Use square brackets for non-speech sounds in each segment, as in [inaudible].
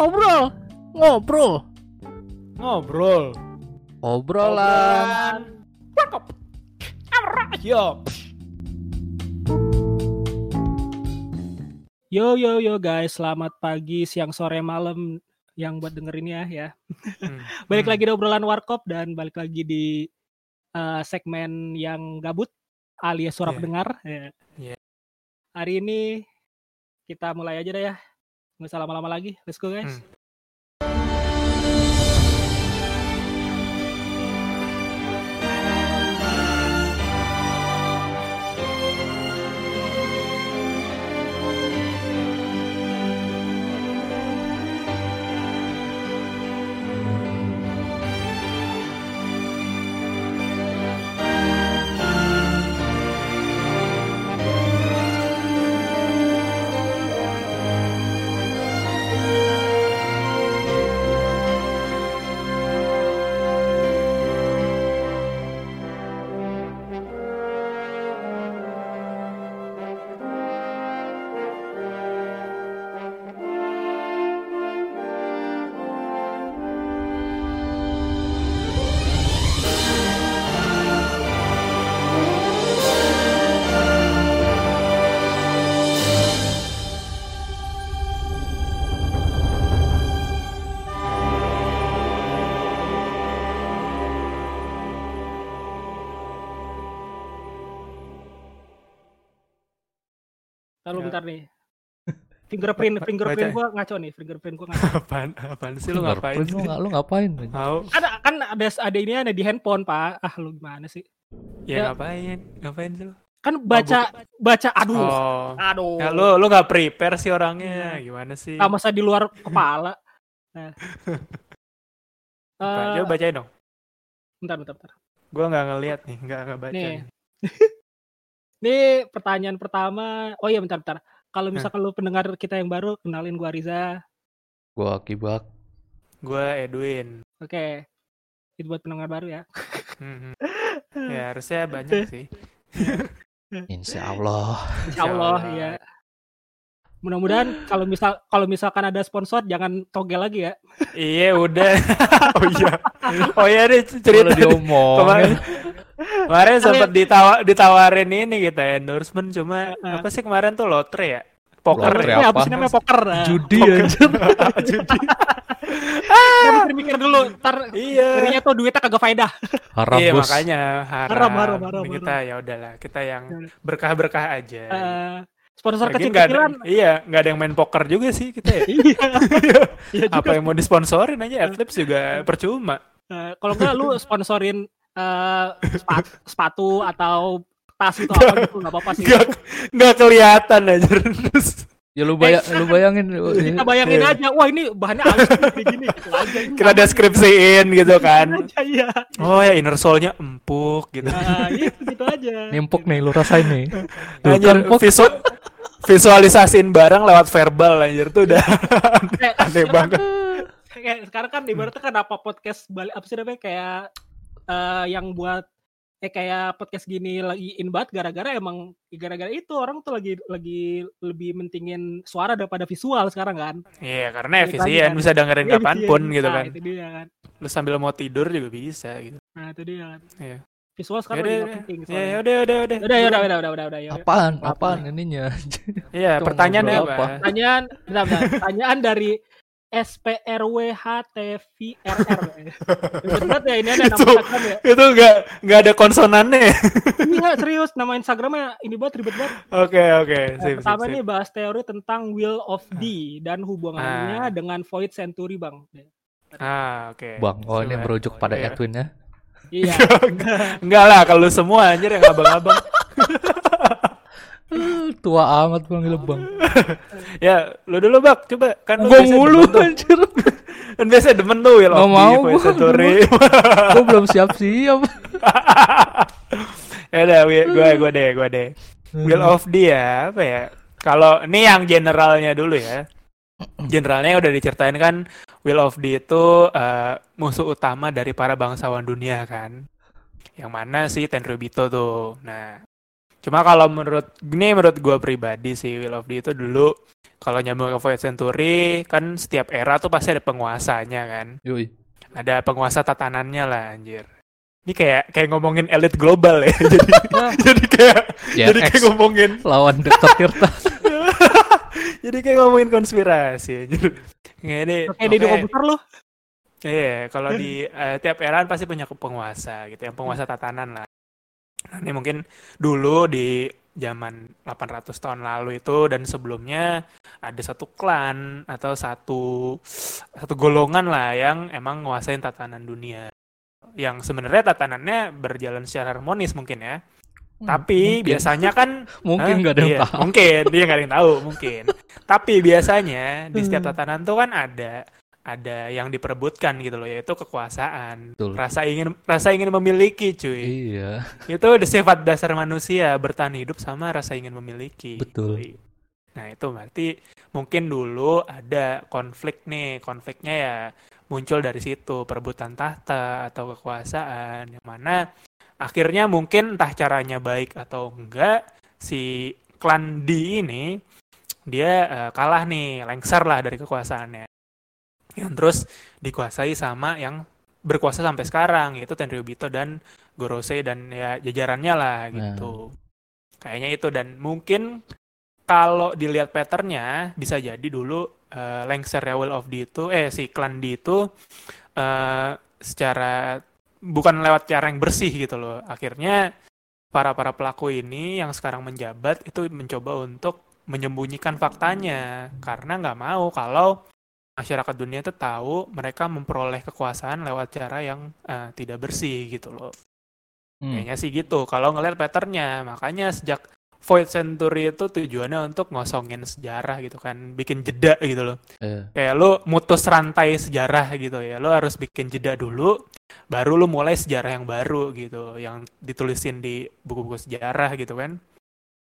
ngobrol, ngobrol, Ngobrol. obrolan. Cakep. Yo. Yo yo yo guys, selamat pagi, siang, sore, malam yang buat dengerin ya ya. Hmm. [laughs] Balik Hmm. lagi di obrolan warkop dan balik lagi di eh, segmen yang gabut alias suara Iya. pendengar. Ya. Iya. Hari ini kita mulai aja deh ya. Nggak usah lama-lama lagi. Let's go guys. Hmm. Lalu Ya. bentar nih. Fingerprint, fingerprint gua ngaco nih, fingerprint gua ngaco. Apaan? Apaan sih lu ngapain? Lu, lu ngapain? Mau? Ada kan ada ada ini ada di handphone, Pak. Ah, lu gimana sih? Ya, Ya. ngapain? Ngapain sih lu? Kan baca baca aduh. Oh. Aduh. Ya, lu lu nggak prepare sih orangnya. Gimana sih? Ah, masa di luar kepala. Nah. [laughs] Eh, Coba bacain dong. bentar, bentar, bentar. Gua nggak ngeliat nih, nggak nggak baca. Nih. nih. [laughs] Ini pertanyaan pertama. Oh iya bentar bentar. Kalau misalkan lu pendengar kita yang baru, kenalin gua Riza. Gua kibak. Gua Edwin. Oke. Itu buat pendengar baru ya. Hmm. Ya harusnya banyak [laughs] sih. Insya Allah. Insya Allah ya. Mudah-mudahan [laughs] kalau misal kalau misalkan ada sponsor jangan togel lagi ya. Iya udah. [laughs] oh iya. Oh iya deh cerita. Kalau diomongin. Kemarin, kemarin sempat ditawa, ditawarin ini kita endorsement cuma Ah. apa sih kemarin tuh lotre ya? Poker Lotre ya? Ini apa apa? sih namanya poker? Nah, Judi Poker. anjir. [laughs] Judi. [laughs] Kita mikir-mikir dulu, ntar Iya. jadinya tuh duitnya kagak faedah. Haram Iya bos. makanya haram. Haram, haram, haram, kita ya udahlah, kita yang Hmm. berkah-berkah aja. Eh, sponsor kecil-kecilan. iya, nggak ada yang main poker juga sih kita ya. [laughs] Iya. Iya. Apa yang mau disponsorin aja Adlibs juga percuma. Eh, kalau enggak lu sponsorin eh, sepatu, [laughs] sepatu atau tas itu apa gitu nggak apa-apa sih. Nggak, nggak kelihatan aja. Terus Ya lu bayang, lu bayangin. [laughs] Kita bayangin Iya. aja, wah ini bahannya halus kayak gini. Gitu aja. Ini kita deskripsiin gitu kan. aja, iya. Oh ya inner soul-nya empuk gitu. Nah, gitu, gitu aja. Nimpuk nih, lu rasain nih. [laughs] Anjir, kan, Pok. visu- visualisasiin barang lewat verbal anjir tuh udah aneh sekarang- banget. Kayak sekarang kan ibaratnya kan apa podcast balik apa sih namanya kayak eh, yang buat eh kayak podcast gini lagi in banget gara-gara emang gara-gara itu orang tuh lagi lagi lebih mentingin suara daripada visual sekarang kan. Iya karena Balik lagi efisien kan. bisa dengerin Iya, kapan pun gitu Nah, kan. Itu dia kan. Lu sambil mau tidur juga bisa gitu. Nah, itu dia kan. Iya. Visual sekarang Yaudah, lagi penting. Ya ya udah udah udah. Udah, ya udah, udah, udah, udah, udah, ya udah. Apaan? Apa Apaan ininya? [laughs] Iya pertanyaannya apa? Pertanyaan, bentar, bentar. Pertanyaan dari SPRWHTVRR. [laughs] Banget ya ini ada nama Itu- Instagram ya. Itu nggak nggak ada konsonannya. Iya serius nama Instagramnya ini banget ribet banget. Oke oke. Nah, Sip, sip, pertama sip. nih bahas teori tentang Wheel of D dan hubungannya Ah. dengan Void Century bang. Ah oke. Bang, oh ini merujuk pada Iya. Edwin ya. Iya. [laughs] Enggak lah kalau semua anjir yang abang-abang. [laughs] [laughs] Tua amat bang bang. [laughs] ya lu dulu bak coba kan Gua biasa mulu anjir. [laughs] kan biasa demen tuh Nggak of mau, Story. Gua belum siap-siap. ya udah gue gue gue deh gue deh. Will of the ya apa ya? Kalau ini yang generalnya dulu ya. Generalnya udah diceritain kan Will of the itu eh, musuh utama dari para bangsawan dunia kan. Yang mana sih Tenryubito tuh. Nah cuma kalau menurut ini menurut gue pribadi sih Will of the itu dulu kalau nyambung ke Void Century kan setiap era tuh pasti ada penguasanya kan. Yoi. Ada penguasa tatanannya lah anjir. Ini kayak kayak ngomongin elit global ya. [laughs] jadi jadi kayak jadi kayak ngomongin [laughs] lawan Dr. Tirta. [laughs] jadi kayak ngomongin konspirasi anjir. Kayak ini Kayak di oke. komputer lu. Iya, kalau di eh, tiap era kan pasti punya penguasa gitu, yang penguasa tatanan lah. Nah, ini mungkin dulu di zaman 800 tahun lalu itu dan sebelumnya ada satu klan atau satu satu golongan lah yang emang nguasain tatanan dunia. Yang sebenarnya tatanannya berjalan secara harmonis mungkin ya. Tapi mungkin. biasanya kan [laughs] mungkin nggak ada yang Iya, tahu. Mungkin dia nggak ada yang tahu mungkin. [laughs] Tapi biasanya di setiap Hmm. tatanan tuh kan ada ada yang diperebutkan gitu loh yaitu kekuasaan. Betul. Rasa ingin rasa ingin memiliki cuy. Iya, Itu sifat dasar manusia bertahan hidup sama rasa ingin memiliki. Betul. Cuy. Nah, itu berarti mungkin dulu ada konflik nih. Konfliknya ya muncul dari situ, perebutan tahta atau kekuasaan yang mana akhirnya mungkin entah caranya baik atau enggak si klan D ini dia eh, kalah nih, lengser lah dari kekuasaannya. Yang terus dikuasai sama yang berkuasa sampai sekarang yaitu Tenryubito dan Gorosei dan ya jajarannya lah gitu. Kayaknya itu dan mungkin kalau dilihat patternnya bisa jadi dulu eh, lengser ya Will of D itu eh si klan D itu eh, secara bukan lewat cara yang bersih gitu loh. Akhirnya para para pelaku ini yang sekarang menjabat itu mencoba untuk menyembunyikan faktanya karena nggak mau kalau masyarakat dunia itu tahu mereka memperoleh kekuasaan lewat cara yang eh, tidak bersih gitu loh. Hmm. Kayaknya sih gitu. Kalau ngeliat patternnya, makanya sejak Void Century itu tujuannya untuk ngosongin sejarah gitu kan, bikin jeda gitu loh. Iya. Kayak lu mutus rantai sejarah gitu ya, lu harus bikin jeda dulu, baru lu mulai sejarah yang baru gitu, yang ditulisin di buku-buku sejarah gitu kan.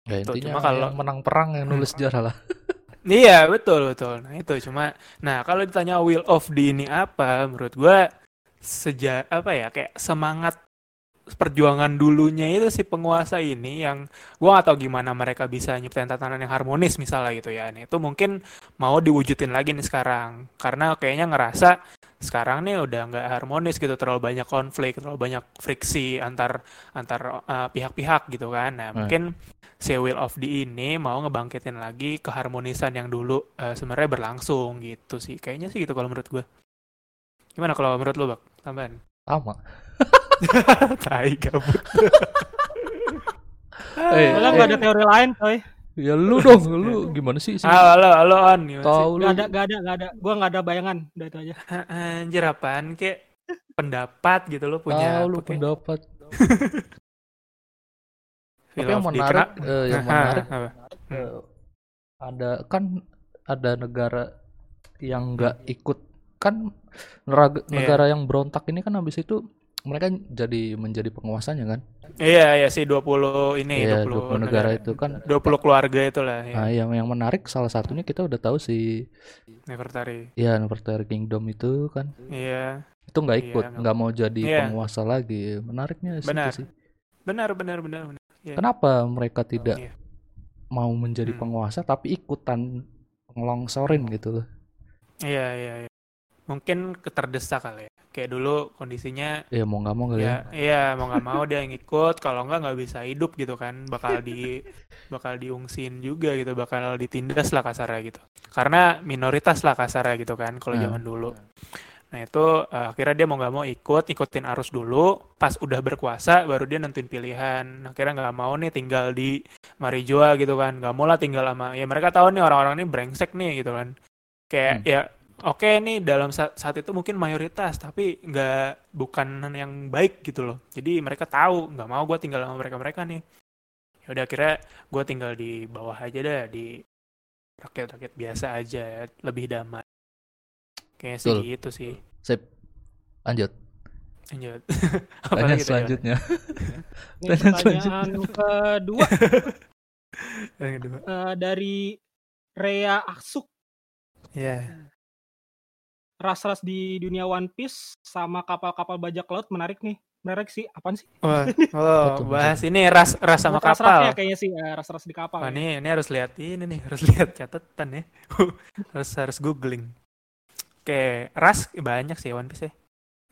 Ya, Tuh, intinya cuma kalau- menang perang yang nulis sejarah lah. [laughs] Iya betul betul. Nah itu cuma, nah kalau ditanya Will of D ini apa, menurut gua sejak apa ya kayak semangat perjuangan dulunya itu si penguasa ini yang gua nggak tahu gimana mereka bisa nyiptain tatanan yang harmonis misalnya gitu ya. Nah, itu mungkin mau diwujudin lagi nih sekarang karena kayaknya ngerasa sekarang nih udah nggak harmonis gitu terlalu banyak konflik terlalu banyak friksi antar antar uh, pihak-pihak gitu kan. Nah Hmm. mungkin si Will of the ini mau ngebangkitin lagi keharmonisan yang dulu uh, sebenarnya berlangsung gitu sih. Kayaknya sih gitu kalau menurut gue. Gimana kalau menurut lo, Bak? Tambahan. Sama. [laughs] Tai gabut. Eh, Soalnya nggak ada teori lain, coy. Ya lu dong, lu gimana sih? sih? Halo, halo, halo, On. Tahu lu. Nggak ada, nggak ada, nggak ada. Gua nggak ada bayangan. Udah itu aja. Ha- Anjir apaan kek? Pendapat gitu lo punya Tahu lu pendapat. [laughs] Tapi yang menarik, eh, yang [laughs] menarik eh, ada kan ada negara yang nggak ikut kan neraga- Iya. negara yang berontak ini kan habis itu mereka jadi menjadi penguasanya kan? Iya, iya sih 20 ini, Iya, 20, 20 negara itu kan. 20 keluarga itulah ya. Nah, yang yang menarik salah satunya kita udah tahu si Nefertari. ya Nefertari Kingdom itu kan Iya. itu nggak Iya, ikut, nggak- nggak mau jadi Iya. penguasa lagi. Menariknya Benar. sih. Benar, benar, benar, benar. Iya. Kenapa mereka tidak Iya. mau menjadi Hmm. penguasa tapi ikutan ngelongsorin gitu loh? Iya, iya, iya. Mungkin keterdesak kali ya. Kayak dulu kondisinya Ya mau nggak mau kali ya. ya, iya mau nggak mau dia yang ikut. Kalau nggak nggak bisa hidup gitu kan. Bakal di [laughs] bakal diungsin juga gitu. Bakal ditindas lah kasarnya gitu. Karena minoritas lah kasarnya gitu kan. Kalau Hmm. zaman dulu. Nah itu eh, akhirnya dia mau nggak mau ikut, ikutin arus dulu. Pas udah berkuasa, baru dia nentuin pilihan. Akhirnya nggak mau nih tinggal di Marijoa gitu kan. Nggak mau lah tinggal sama. Ya mereka tahu nih orang-orang ini brengsek nih gitu kan. Kayak Hmm. ya oke nih dalam saat, saat itu mungkin mayoritas tapi nggak bukan yang baik gitu loh. Jadi mereka tahu nggak mau gue tinggal sama mereka-mereka nih. Ya udah akhirnya gue tinggal di bawah aja deh di rakyat-rakyat biasa aja lebih damai. Kayaknya sih gitu sih. Sip. Lanjut. Lanjut. [laughs] Tanya Apalagi tadi, selanjutnya. [laughs] Ini Pertanyaan pertanyaan kedua? Yang kedua. eh, dari Rea Aksuk. Ya. Ras-ras di dunia One Piece sama kapal-kapal bajak laut menarik nih. merek sih apaan sih? Wah, [laughs] oh, bahas ini ras ras sama Ras-rasnya kapal. kayaknya sih eh, ras-ras di kapal. Wah, ya. ini ini harus lihat ini nih, harus [laughs] lihat catatan ya. [laughs] harus harus googling. Oke, ras banyak sih One Piece ya.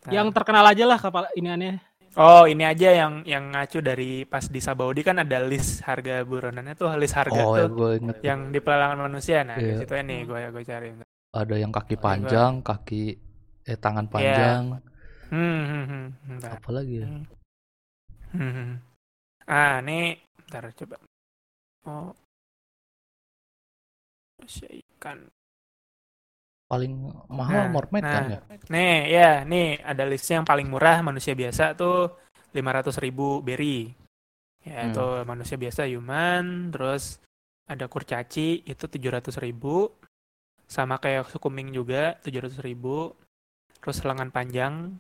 Nah, Yang terkenal aja lah kapal ini aneh. Oh, ini aja yang yang ngacu dari pas di Sabaudi kan ada list harga buronannya tuh list harga Oh ya tuh gue inget. yang di pelalangan manusia. Nah, di Iya. situ nih gue gue cari. Ada yang kaki panjang, kaki eh tangan Iya. panjang. Hmm, hmm, hmm. Bentar. Apa lagi ya? Hmm. Hmm, hmm. Ah, nih, ntar coba. Oh. Ikan. Paling mahal Nah, mermaid kan nah. ya? Nih, ya, nih ada listnya yang paling murah manusia biasa tuh 500 ribu berry. Ya, Hmm. itu manusia biasa human, terus ada kurcaci itu 700 ribu. Sama kayak sukuming juga 700 ribu. Terus lengan panjang,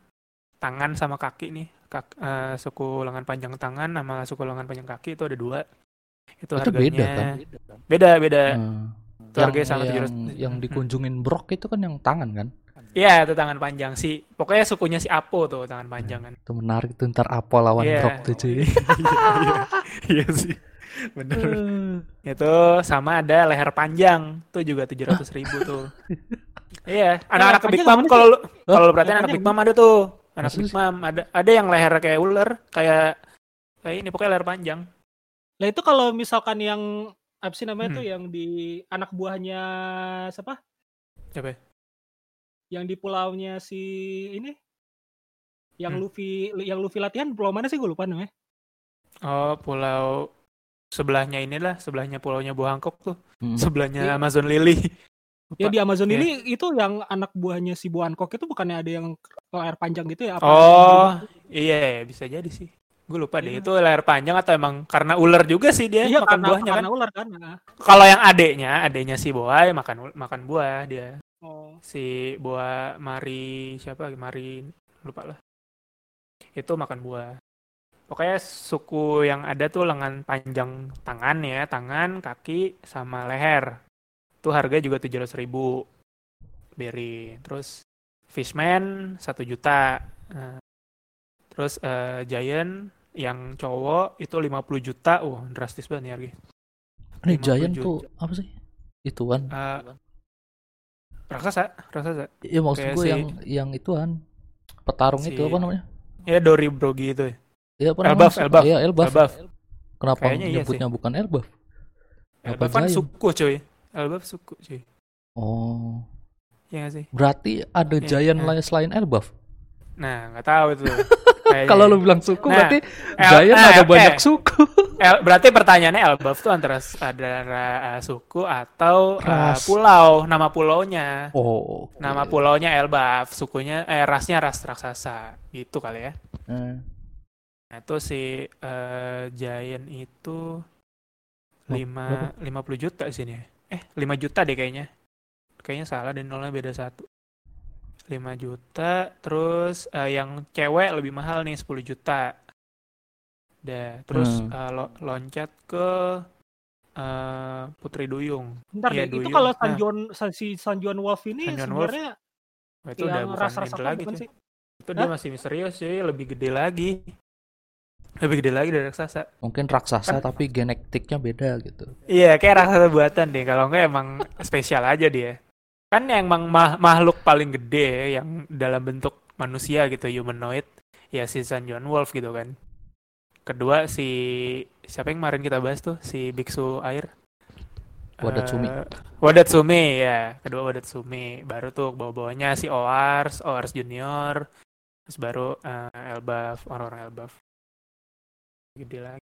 tangan sama kaki nih. Kak, eh, suku lengan panjang tangan sama suku lengan panjang kaki itu ada dua. Itu, Itu harganya beda kan? Beda, beda. Hmm. Itu Yang, harganya sama yang, 700. yang dikunjungin Brok itu kan yang tangan kan? Iya, itu tangan panjang sih. Pokoknya sukunya si Apo tuh tangan panjang kan. Itu menarik tuh ntar apa lawan Iya. Brok tuh cuy. [laughs] iya, iya. Iya sih. [laughs] Bener. Itu sama ada leher panjang. Tuh juga 700 ribu tuh. [laughs] Iya, anak-anak panjang Big Mom kalau lu kalau lu perhatiin anak Big Mom ada tuh. Anak Big? Mom ada ada yang leher kayak ular, kayak kayak ini pokoknya leher panjang. Lah itu kalau misalkan yang apa sih namanya Hmm. tuh yang di anak buahnya siapa? Siapa ya? Yang di pulaunya si ini yang Hmm. Luffy yang Luffy latihan pulau mana sih gue lupa namanya. Oh, pulau sebelahnya inilah, sebelahnya pulaunya Bu Hancock tuh. Hmm. Sebelahnya Iya. Amazon Lily. [laughs] Ya di Amazon Iya. ini itu yang anak buahnya si Buankok itu bukannya ada yang leher panjang gitu ya? Apa Oh, iya bisa jadi sih. Gue lupa deh Iya. itu leher panjang atau emang karena ular juga sih dia iya makan karena, buahnya kan. karena ular kan. Nah. Kalau yang adeknya, adeknya si Boy makan ul- makan buah dia. Oh. Si buah Mari siapa? Mari lupa lah. Itu makan buah. Pokoknya suku yang ada tuh lengan panjang tangan ya, tangan, kaki, sama leher. Itu harga juga 700 ribu. Berry. Terus Fishman 1 juta. Nah, terus eh, Giant yang cowok itu 50 juta. Wah, drastis banget nih harga. Ini 50 Giant juta. tuh apa sih? Itu kan? Eh, raksasa, raksasa. Iya maksud kayak gue si- yang yang ituan petarung si- itu apa namanya? Ya Dori Brogi itu ya. Iya apa Elbaf, namanya? Elbaf. Iya Elbaf. Elbaf. Kenapa Kayaknya iya nyebutnya bukan Elbaf? Elbaf Apa kan suku cuy. Elbaf suku cuy. Oh, Iya nggak sih? berarti ada Iya, Giant iya. lain selain Elbaf. Nah, nggak tahu itu. [laughs] Kalau lu bilang suku Nah, berarti El- Giant nah, ada eh, banyak suku. [laughs] El- berarti pertanyaannya Elbaf tuh antara ada suku atau Ras. pulau, nama pulaunya. Oh, oke. Nama pulaunya Elbaf, sukunya eh rasnya ras raksasa. Gitu kali ya. Nah, itu si eh, Giant itu lima lima puluh juta di sini. ya. Eh, 5 juta deh kayaknya. Kayaknya salah dan nolnya beda satu. 5 juta, terus eh, yang cewek lebih mahal nih 10 juta. Dah, terus Hmm. eh, lo- loncat ke eh, Putri Duyung. Bentar Iya, deh, itu Duyung. kalau Nah. Sanjuan San- si Sanjuan Wolf ini Sanjuan Wolf sebenarnya Wah, itu udah bukan lagi bukan sih? Itu dia Hah? masih misterius sih, lebih gede lagi. Lebih gede lagi dari raksasa. mungkin raksasa Kan- tapi genetiknya beda gitu. Iya, kayak raksasa buatan deh. Kalau enggak emang [laughs] spesial aja dia. Kan yang emang mah- makhluk paling gede yang dalam bentuk manusia gitu, humanoid, ya si Sanjuan Wolf gitu kan. Kedua si siapa yang kemarin kita bahas tuh, si biksu air. Wadatsumi. Eh, Wadatsumi ya, kedua Wadatsumi. Baru tuh bawa-bawanya si Oars, Oars Junior. Terus baru eh, Elbaf, orang-orang Elbaf. Gede lagi.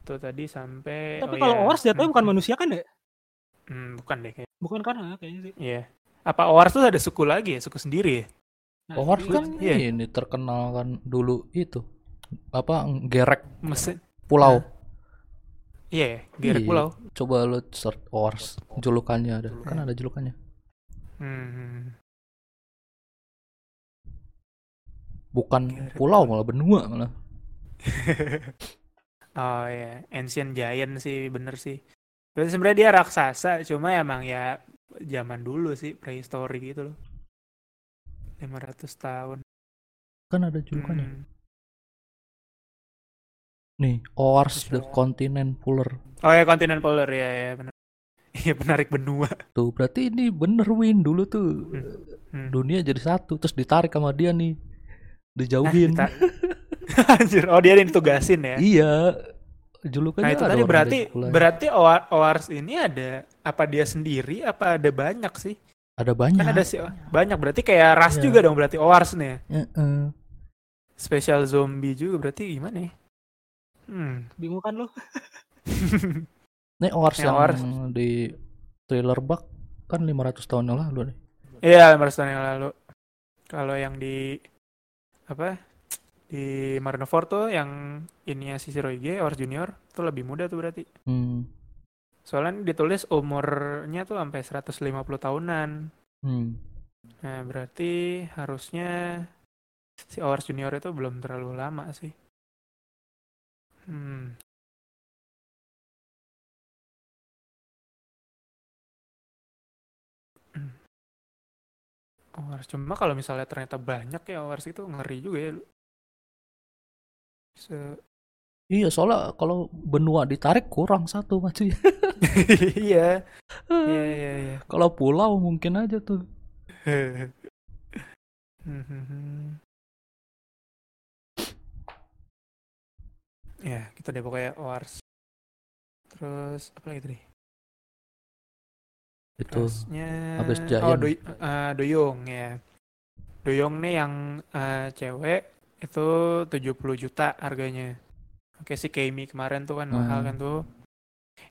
Itu tadi sampai Tapi oh kalau iya. Ors jatuhnya Hmm. bukan manusia kan ya? Hmm, bukan deh kayaknya. Bukan kan ah, kayaknya sih. Iya. Apa Oars tuh ada suku lagi ya, suku sendiri ya? Nah, itu- kan iya. ini terkenal kan dulu itu apa gerek Mesin. pulau. Iya, ya, Gerek Iya. Pulau. Coba lu search Horse julukannya ada. Kan ada julukannya. Hmm. Bukan Gerek pulau malah benua malah. [laughs] oh ya, Ancient Giant sih bener sih. Berarti sebenarnya dia raksasa, cuma emang ya zaman dulu sih prehistori gitu loh. 500 tahun. Kan ada julukannya. Hmm. Nih, Oars the? Continent Puller. Oh ya kontinen polar ya ya benar. Iya [laughs] menarik benua. Tuh, berarti ini bener Win dulu tuh. Hmm. Dunia jadi satu, terus ditarik sama dia nih. Dijauhin. [laughs] Kita- [laughs] Anjir, oh dia ditugasin ya. Iya. Julukannya Nah itu tadi berarti sekolah. berarti Owars ini ada apa dia sendiri apa ada banyak sih? ada banyak. Kan ada sih banyak berarti kayak ras Iya. juga dong berarti Owars nih. Heeh. Spesial zombie juga berarti gimana ya? Hmm. Bingung kan lo? Nih Oars Yang yang Oars. di Thriller Bug kan 500 tahun yang lalu nih. Iya, 500 tahun yang lalu. Kalau yang di apa? Di Marineford tuh yang ininya si Shirohige, Owars Junior, tuh lebih muda tuh berarti. Hmm. Soalnya ditulis umurnya tuh sampai 150 tahunan. Hmm. Nah, berarti harusnya si Owars Junior itu belum terlalu lama sih. Hmm. Hmm. Cuma kalau misalnya ternyata banyak ya Owars itu ngeri juga ya. Se- Iya, soalnya kalau benua ditarik kurang satu masih. [laughs] iya. Iya, iya, iya. kalau pulau mungkin aja tuh. [laughs] Ya, kita deh pokoknya Wars. Terus apa lagi tadi? Itu Terusnya habis Oh, Giant. Doy, eh, Doyong ya. Doyong nih yang eh, cewek itu 70 juta harganya. Oke si Keimi kemarin tuh kan mahal Hmm. kan tuh.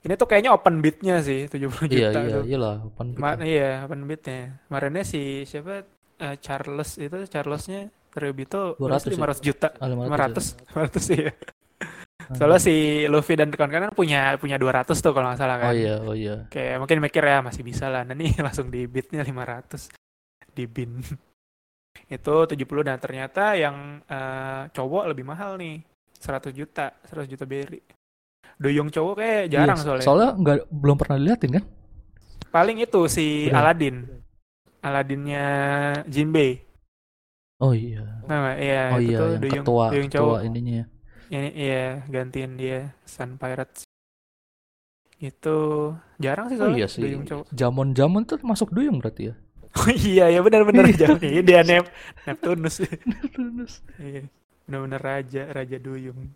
Ini tuh kayaknya open bidnya sih 70 iya juta iya tuh. iyalah open bid Ma- lah. iya, open bidnya. Kemarinnya si siapa eh, Charles itu Charlesnya Terebito 200 ya? 500 juta. Ah, 500 ya. 500 500 iya. Ah. Soalnya si Luffy dan kawan-kawan kan punya punya 200 tuh kalau nggak salah Oh kan. iya, oh iya. Kayak mungkin mikir ya masih bisa lah. Nah nih [laughs] langsung di bidnya 500 di bin. Itu 70 dan ternyata yang eh, cowok lebih mahal nih. 100 juta, 100 juta berry. Doyong cowok kayak jarang Iya, soalnya. Soalnya nggak belum pernah diliatin kan? Paling itu si Udah. Aladdin. Aladdinnya Jinbei. Oh iya. Nah, iya Oh itu iya, tuh yang Doyong, ketua, Doyong ketua cowok. ininya ya. Ini iya gantiin dia Sun Pirates. Itu jarang sih Oh soalnya iya sih. Doyong cowok. Jamon-jamon tuh masuk duyung berarti ya. Oh [laughs] iya ya benar-benar jauh nih. Dia Nep [laughs] Neptunus. Iya, benar-benar raja, raja duyung.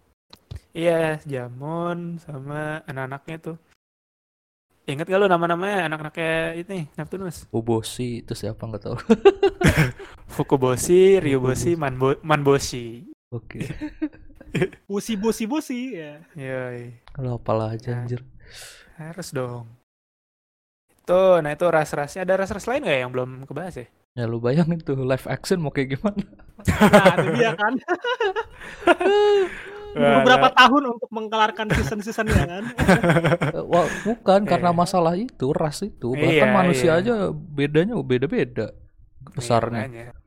Iya, Jamon sama anak-anaknya tuh. Ingat gak lu nama-namanya anak-anaknya ini Neptunus? Uboshi itu siapa nggak tahu. [laughs] Fukuboshi, Ryuboshi, Manbo Manboshi. Oke. Busi busi busi ya. Yoi, Kalau apalah aja Nah. anjir. harus dong. Itu, nah itu ras-rasnya ada ras-ras lain gak yang belum kebahas ya? Ya lu bayangin tuh live action mau kayak gimana? Nah, itu dia kan. [laughs] Beberapa tahun untuk mengkelarkan season-seasonnya kan. Eh, Wah, bukan karena Iya. masalah itu, ras itu. Iya, Bahkan manusia iya. aja bedanya beda-beda besarnya. Iya, makanya.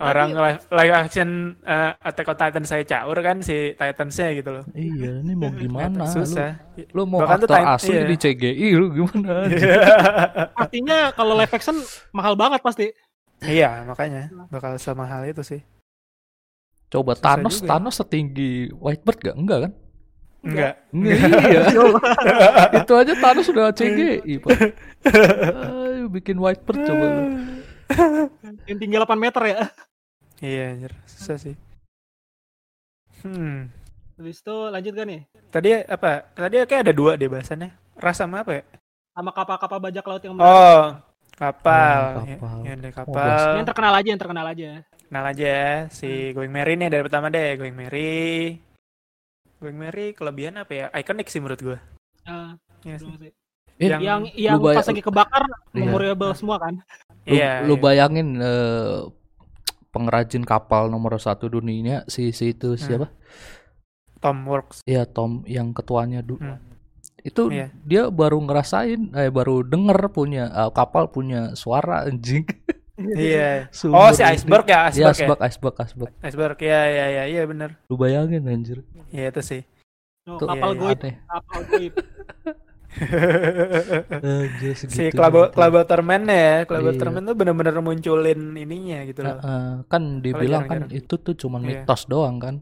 Orang live, live action eh, Attack on Titan saya caur kan si Titansnya gitu loh. Iya, ini mau gimana? Susah. Lu, lu mau Bahkan aktor asli iya. di CGI lu gimana? [laughs] Artinya kalau live action mahal banget pasti. iya, makanya bakal sama hal itu sih. Coba Susah Thanos, juga ya. Thanos setinggi Whitebird gak? Enggak kan? Enggak. Enggak, [laughs] iya. itu aja Thanos udah CGI, Pak. [laughs] Ayo bikin Whitebird coba lu. Yang tinggi 8 meter ya. Iya, anjir. Susah sih. Hmm. Habis itu lanjut kan nih. Tadi apa? Tadi kayak ada dua deh bahasannya. Ras sama apa ya? Sama kapal-kapal bajak laut yang Oh, kapal. Oh, Ya, kapal. ya, Oh, kapal. yang terkenal aja, yang terkenal aja. Kenal aja ya, si Going Merry nih dari pertama deh, Going Merry. Going Merry kelebihan apa ya? Ikonik sih menurut gua. Eh, Iya sih. Eh, Yang- yang yang lu pas lagi kebakar Iya. memorable semua kan. Lu, Iya. lu iya. bayangin eh, pengrajin kapal nomor satu dunia si si itu siapa? Tom Works. Iya Tom yang ketuanya du- Hmm. itu Iya. dia baru ngerasain eh baru denger punya eh, kapal punya suara anjing. Iya. [laughs] Sumber Oh, si iceberg ya, Iya iceberg ya. iceberg iceberg iceberg. Iceberg. Iya, iya, iya, iya bener. Lu bayangin anjir. Iya itu sih. Oh, Tuh, kapal iya, goib, Aneh. kapal goib. [laughs] [laughs] Anjir, si gitu. Klaboterman ya, Iya. Klaboterman tuh bener-bener munculin ininya gitu loh. Heeh, kan dibilang kan itu tuh cuman Iya. mitos doang kan.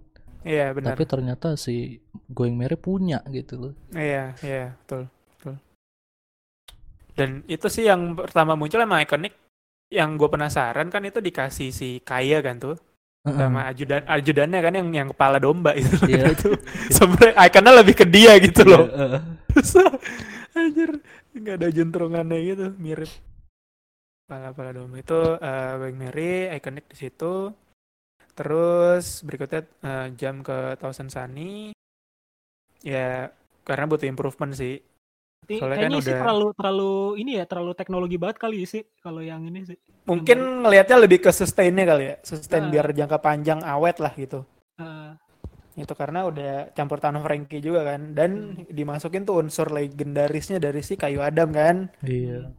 Iya benar. Tapi ternyata si Going Merry punya gitu loh. Iya, iya, betul, betul. Dan itu sih yang pertama muncul emang ikonik. Yang gue penasaran kan itu dikasih si Kaya kan tuh. Sama ajudan ajudannya kan yang yang kepala domba itu. Iya. [laughs] itu sebenarnya ikonnya lebih ke dia gitu loh. Iya, heeh. Terus, anjir nggak ada juntrungannya gitu, mirip. Kepala kepala domba itu eh Going Merry ikonik di situ. Terus berikutnya eh, jam ke Thousand Sunny. Ya karena butuh improvement sih. Tapi Soalnya kan kayaknya sih udah- terlalu terlalu ini ya terlalu teknologi banget kali sih kalau yang ini sih. Mungkin ngelihatnya lebih ke sustain-nya kali ya. Sustain Ah. biar jangka panjang awet lah gitu. Eh, Itu karena udah campur tanah Frankie juga kan. Dan dimasukin tuh unsur legendarisnya dari si Kayu Adam kan. Iya.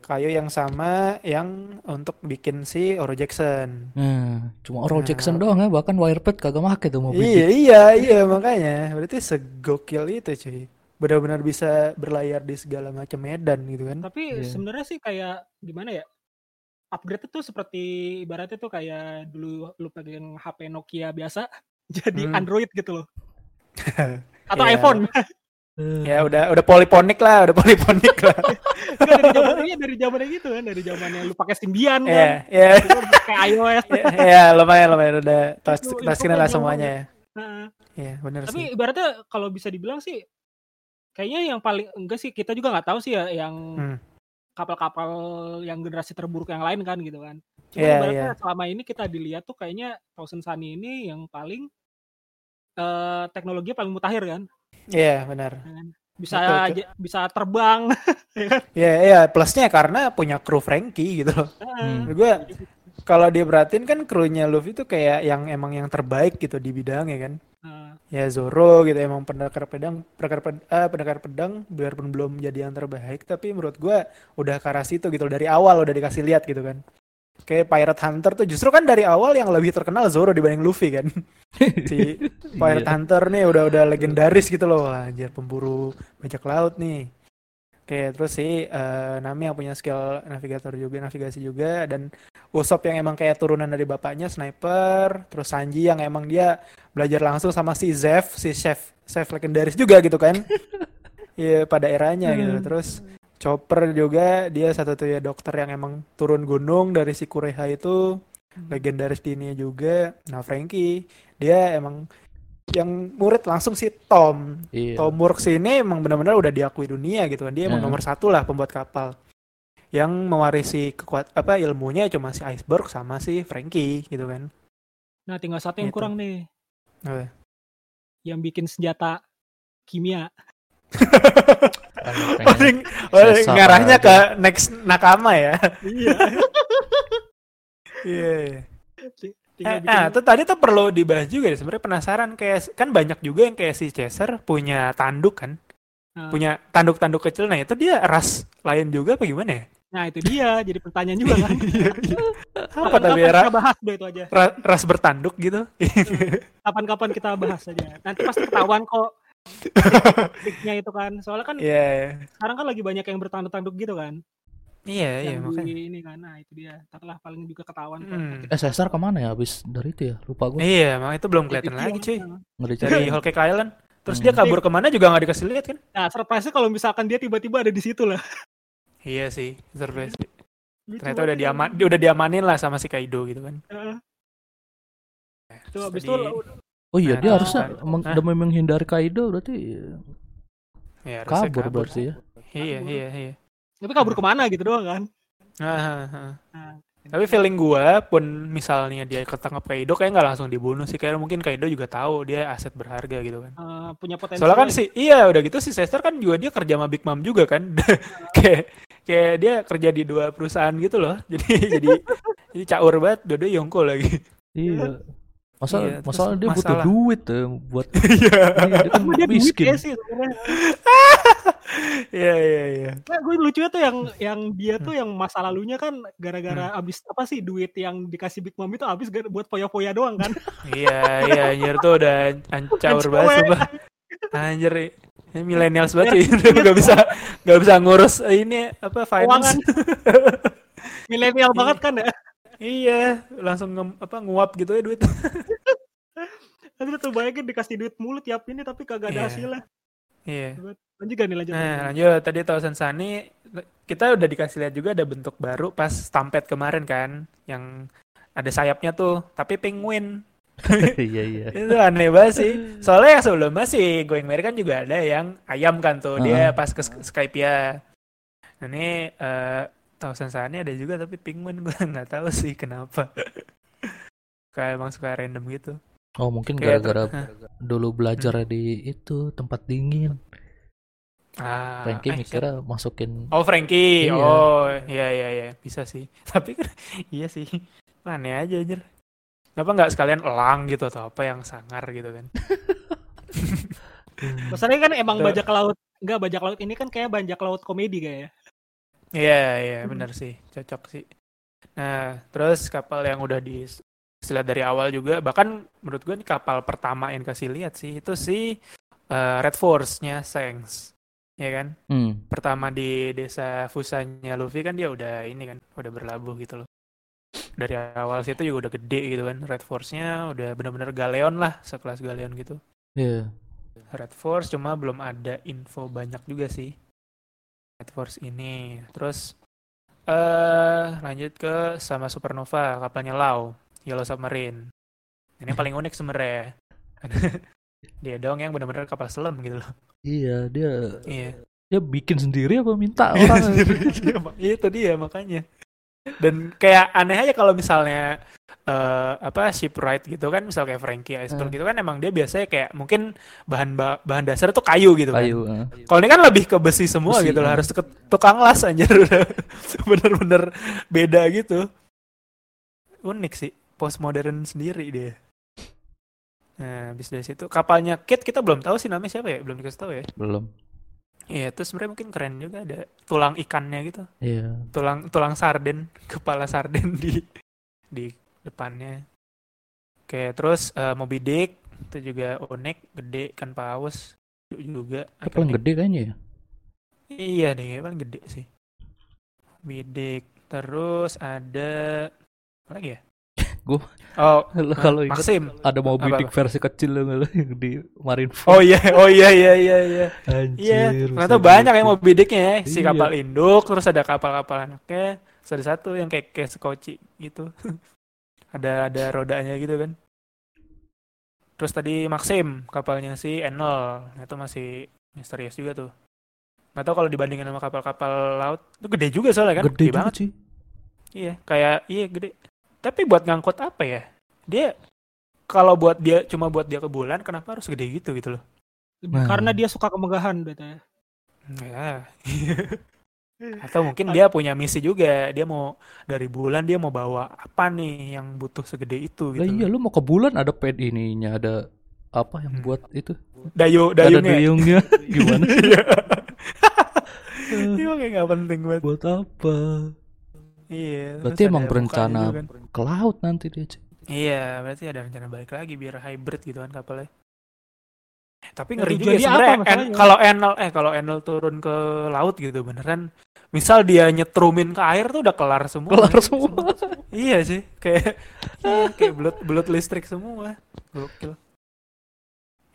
Kayu yang sama yang untuk bikin si Oro Jackson. Nah, cuma Oral Nah. Jackson doang ya, bahkan Wirepad kagak make tuh mobil. Iya, iya, iya makanya. Berarti segokil itu cuy. Benar-benar bisa berlayar di segala macam medan gitu kan. tapi Iya. sebenarnya sih kayak gimana ya? Upgrade itu seperti ibaratnya tuh kayak dulu lu pegang HP Nokia biasa [laughs] jadi Hmm. Android gitu loh. [laughs] Atau Iya. iPhone. [laughs] Ya udah udah poliponik lah, udah poliponik lah. Enggak dari zamannya dari zamannya gitu kan, dari zamannya lu pakai Symbian Iya, kan. iya. Lu pakai iOS. Iya, Iya, lumayan lumayan udah touch kan lah semuanya ya. Nah, Iya, benar tapi sih. ibaratnya kalau bisa dibilang sih kayaknya yang paling enggak sih kita juga nggak tahu sih ya yang Hmm. kapal-kapal yang generasi terburuk yang lain kan gitu kan. Cuma Iya, ibaratnya iya. selama ini kita dilihat tuh kayaknya Thousand Sunny ini yang paling eh teknologi paling mutakhir kan. Iya, benar. Bisa Betul, aja- bisa terbang. [laughs] Iya, iya, plusnya karena punya kru Frankie gitu loh. Hmm. Gue kalau dia perhatiin kan krunya Luffy itu kayak yang emang yang terbaik gitu di bidangnya kan. Nah, Ya Zoro gitu emang pendekar pedang, pendekar ped- eh, pendekar pedang biarpun belum jadi yang terbaik tapi menurut gua udah ke arah situ gitu dari awal udah dikasih lihat gitu kan. Kayak Pirate Hunter tuh justru kan dari awal yang lebih terkenal Zoro dibanding Luffy kan. [laughs] si Pirate Iya. Hunter nih udah udah legendaris gitu loh. Anjir pemburu bajak laut nih. Oke, terus si eh, Nami yang punya skill navigator juga, navigasi juga dan Usopp yang emang kayak turunan dari bapaknya sniper, terus Sanji yang emang dia belajar langsung sama si Zeff, si chef chef legendaris juga gitu kan. [laughs] Iya, pada eranya gitu. Terus Chopper juga dia satu-satunya dokter yang emang turun gunung dari si Kureha itu legendaris di ini juga. Nah, Frankie dia emang yang murid langsung si Tom. Iya. Tom Works ini emang benar-benar udah diakui dunia gitu kan. Dia emang Nah. nomor satu lah pembuat kapal. Yang mewarisi kekuat apa ilmunya cuma si Iceberg sama si Frankie gitu kan. nah tinggal satu yang Gitu. kurang nih, Apa? yang bikin senjata kimia. [laughs] Paling ngarahnya aja. ke next nakama ya. Iya. Iya. iya. Tinggal Eh, bikin- nah, itu tadi tuh perlu dibahas juga deh. Sebenarnya penasaran kayak kan banyak juga yang kayak si Chaser punya tanduk kan. Nah. Punya tanduk-tanduk kecil. Nah, itu dia ras lain juga apa gimana ya? Nah itu dia, jadi pertanyaan juga kan. [laughs] Apa tapi Kapan ra- kita bahas deh itu aja. ra- ras bertanduk gitu? [laughs] Kapan-kapan kita bahas aja. Nanti pasti ketahuan kok [laughs] triknya itu kan. Soalnya kan Iya, iya. sekarang kan lagi banyak yang bertanduk-tanduk gitu kan. Iya, iya, yang makanya. ini kan. Nah itu dia. Ntar lah paling juga ketahuan kok. Hmm. Eh Cesar ke mana ya habis dari itu ya? Lupa gue. Iya, emang itu belum kelihatan lagi cuy. Nggak dicari. Dari Whole Cake Island. Terus Hmm. dia kabur ke mana juga nggak dikasih lihat kan? Nah surprise-nya kalau misalkan dia tiba-tiba ada di situ lah. Iya sih, surprise. Lucu Ternyata udah diaman, dia udah diamanin lah sama si Kaido gitu kan. Heeh. Tuh Terus abis tadi- itu Oh iya Nah, dia terus harusnya kan- meng- Hah? demi menghindari Kaido berarti ya, harusnya kabur berarti ya. Iya, Kabur. iya, iya. tapi kabur ke mana gitu doang kan. Ah. Nah, Tapi feeling gua pun misalnya dia ketangkap Kaido kayak nggak langsung dibunuh sih. Kayak mungkin Kaido juga tahu dia aset berharga gitu kan. eh, punya potensi. Soalnya kan si iya udah gitu si Sester kan juga dia kerja sama Big Mom juga kan. [laughs] kayak kayak dia kerja di dua perusahaan gitu loh. Jadi [laughs] jadi jadi caur banget dua Yongko lagi. Iya. Masalah Iya, masalah dia butuh masalah- duit ya buat [laughs] Iya. Iya, dia kan dia duit miskin. ya sih sebenarnya. [laughs] Iya iya iya. Nah, gue lucunya tuh yang yang dia tuh yang masa lalunya kan gara-gara Hmm. abis apa sih duit yang dikasih Big Mom itu abis buat poya-poya doang kan. [laughs] Iya iya anjir tuh udah an- caur Anjir, banget sumpah. Anjir. Ini millennials banget sih, nggak bisa nggak bisa ngurus ini apa finance. Milenial banget kan ya. Iya, langsung nge- apa nguap gitu ya duit. Nanti [laughs] tuh bayangin dikasih duit mulu tiap ini tapi kagak ada Iya. hasilnya. Iya. Lanjut gak nih lanjut. Nah, lanjut tadi Thousand Sunny kita udah dikasih lihat juga ada bentuk baru pas Stampede kemarin kan yang ada sayapnya tuh, tapi penguin. [laughs] iya iya. [laughs] itu aneh banget sih. Soalnya yang sebelumnya sih Going Merry kan juga ada yang ayam kan tuh, dia Heeh. pas ke Skype ya. Nah, ini eh Thousand Sunny ada juga tapi penguin gue [laughs] nggak tahu sih kenapa. [laughs] Kayak emang suka random gitu. Oh mungkin gara-gara [laughs] dulu belajar di itu tempat dingin. Ah, Frankie eh, mikirnya masukin Oh Frankie, Iya. oh iya iya iya bisa sih. Tapi kan iya sih, aneh aja anjir. Kenapa nggak sekalian elang gitu atau apa yang sangar gitu kan? Masalahnya kan emang bajak laut enggak bajak laut ini kan kayak bajak laut komedi kayak. Iya iya benar sih, cocok sih. Nah terus kapal yang udah di lihat dari awal juga, bahkan menurut gue ini kapal pertama yang kasih lihat sih itu si eh, Red Force-nya Sengs, ya kan? Hmm. pertama di desa Fusanya Luffy kan dia udah ini kan udah berlabuh gitu loh dari awal situ juga udah gede gitu kan Red Force-nya udah bener-bener galeon lah sekelas galeon gitu Iya. Red Force cuma belum ada info banyak juga sih Force ini. Terus eh lanjut ke sama Supernova kapalnya Lau Yellow Submarine. Ini paling unik sebenarnya. [laughs] Dia dong yang bener-bener kapal selam gitu loh. Iya dia iya. dia bikin sendiri apa minta [laughs] orang? Iya, itu dia makanya dan kayak aneh aja kalau misalnya eh, apa shipwright gitu kan misal kayak Frankie Iceberg Hmm. gitu kan emang dia biasanya kayak mungkin bahan ba- bahan dasar tuh kayu gitu kan Kayu. eh. kalau ini kan lebih ke besi semua Besi, gitu loh hmm. harus ke tukang las anjir [laughs] udah bener-bener beda gitu unik sih postmodern sendiri dia nah habis dari situ kapalnya Kit kita belum tahu sih namanya siapa ya belum dikasih tahu ya Belum. Iya itu sebenarnya mungkin keren juga ada tulang ikannya gitu Iya. tulang tulang sarden [laughs] kepala sarden di di depannya oke terus eh, Moby Dick itu juga unik gede kan paus juga Tapi paling gede kayaknya ya. iya deh paling gede sih Moby Dick terus ada apa lagi ya Gua- oh [laughs] Kalau ingat Maxim ada mau bidik versi kecil lo [laughs] di Marineford. oh iya oh iya iya iya iya Iya, Anjir. ternyata bisa banyak yang mau bidiknya ya. Si Iya. kapal induk, terus ada kapal-kapal anaknya, terus ada satu yang kayak kayak skoci gitu. [laughs] ada ada rodanya gitu kan. Terus tadi Maxim, kapalnya si Enel, itu masih misterius juga tuh. Nggak tahu kalau dibandingin sama kapal-kapal laut, itu gede juga soalnya kan, Gede, juga banget. sih. Iya, kayak iya gede. Tapi buat ngangkut apa ya? Dia kalau buat dia cuma buat dia ke bulan, kenapa harus gede gitu gitu loh? Nah. Karena dia suka kemegahan katanya. Ya. [laughs] Atau mungkin dia punya misi juga. Dia mau dari bulan dia mau bawa apa nih yang butuh segede itu Lah gitu. iya lu mau ke bulan ada ped ininya ada apa yang Hmm. buat itu? Dayu Ada dayungnya. [laughs] Gimana? Iya. [laughs] Iya kayak nggak penting banget. buat apa? Iya. Berarti emang berencana juga kan. ke laut nanti dia. Iya, berarti ada rencana balik lagi biar hybrid gitu kan kapalnya. Tapi Nah, ngeri juga ya sebenarnya kalau Enel eh kalau Enel turun ke laut gitu beneran misal dia nyetrumin ke air tuh udah kelar semua. Kelar semua. [laughs] iya sih, kayak iya, kayak belut belut listrik semua. Gokil.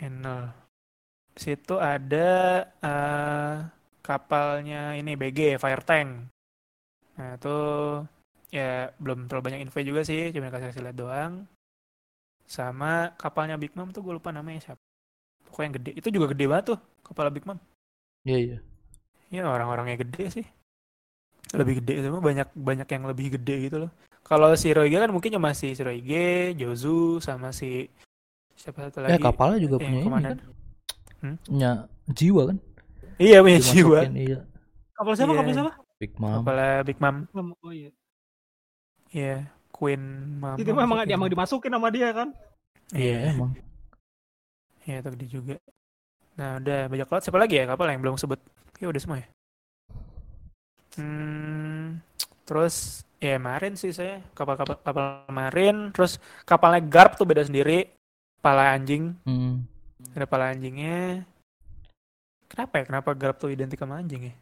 Enel. Situ ada eh, kapalnya ini BG Fire Tank. Nah, itu ya belum terlalu banyak info juga sih, cuma kasih kasih lihat doang. Sama kapalnya Big Mom tuh gue lupa namanya siapa. Pokoknya yang gede. Itu juga gede banget tuh kepala Big Mom. Iya iya. Ya orang-orangnya gede sih. Lebih gede semua banyak banyak yang lebih gede gitu loh. Kalau si Roige kan mungkin cuma si Roige, Jozu sama si siapa satu Eh lagi. kapalnya juga punya ini komandan. kan. Hmm? Punya jiwa kan? Iya punya jiwa. Iya. Kapal siapa? Iya. Kapal siapa? Big Mom. Kepala Big Mom. Oh iya. Iya, Queen Mama. Itu memang dia emang dimasukin sama dia kan. Iya emang. Iya, itu gede juga. Nah, udah banyak laut. Siapa lagi ya kapal yang belum sebut? Ya udah semua ya. Hmm, terus ya marin sih saya kapal-kapal kapal marin. Terus kapalnya Garp tuh beda sendiri. Kepala anjing, Hmm. ada kepala anjingnya. Kenapa ya? Kenapa garap tuh identik sama anjing ya?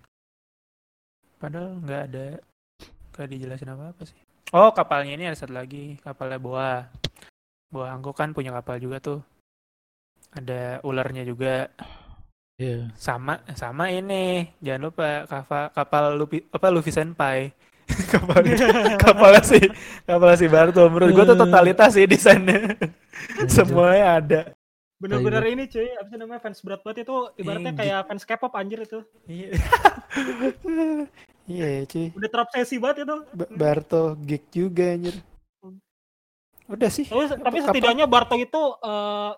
Padahal nggak ada nggak dijelasin apa apa sih. Oh kapalnya ini ada satu lagi kapalnya Boa. Boa Angko kan punya kapal juga tuh. Ada ularnya juga. Iya. Sama sama ini jangan lupa kapal kapal Luffy apa Luffy Senpai. [laughs] kapal [laughs] kapal si kapal si Barto menurut gua tuh totalitas sih desainnya. [laughs] Semuanya ada. Bener-bener ini cuy, apa sih namanya fans berat banget itu ibaratnya Iya, kayak fans K-pop anjir itu. Iya. Iya cuy. Udah terobsesi banget itu. Ba- Barto geek juga anjir. Udah sih. Tapi, tapi setidaknya Barto itu eh,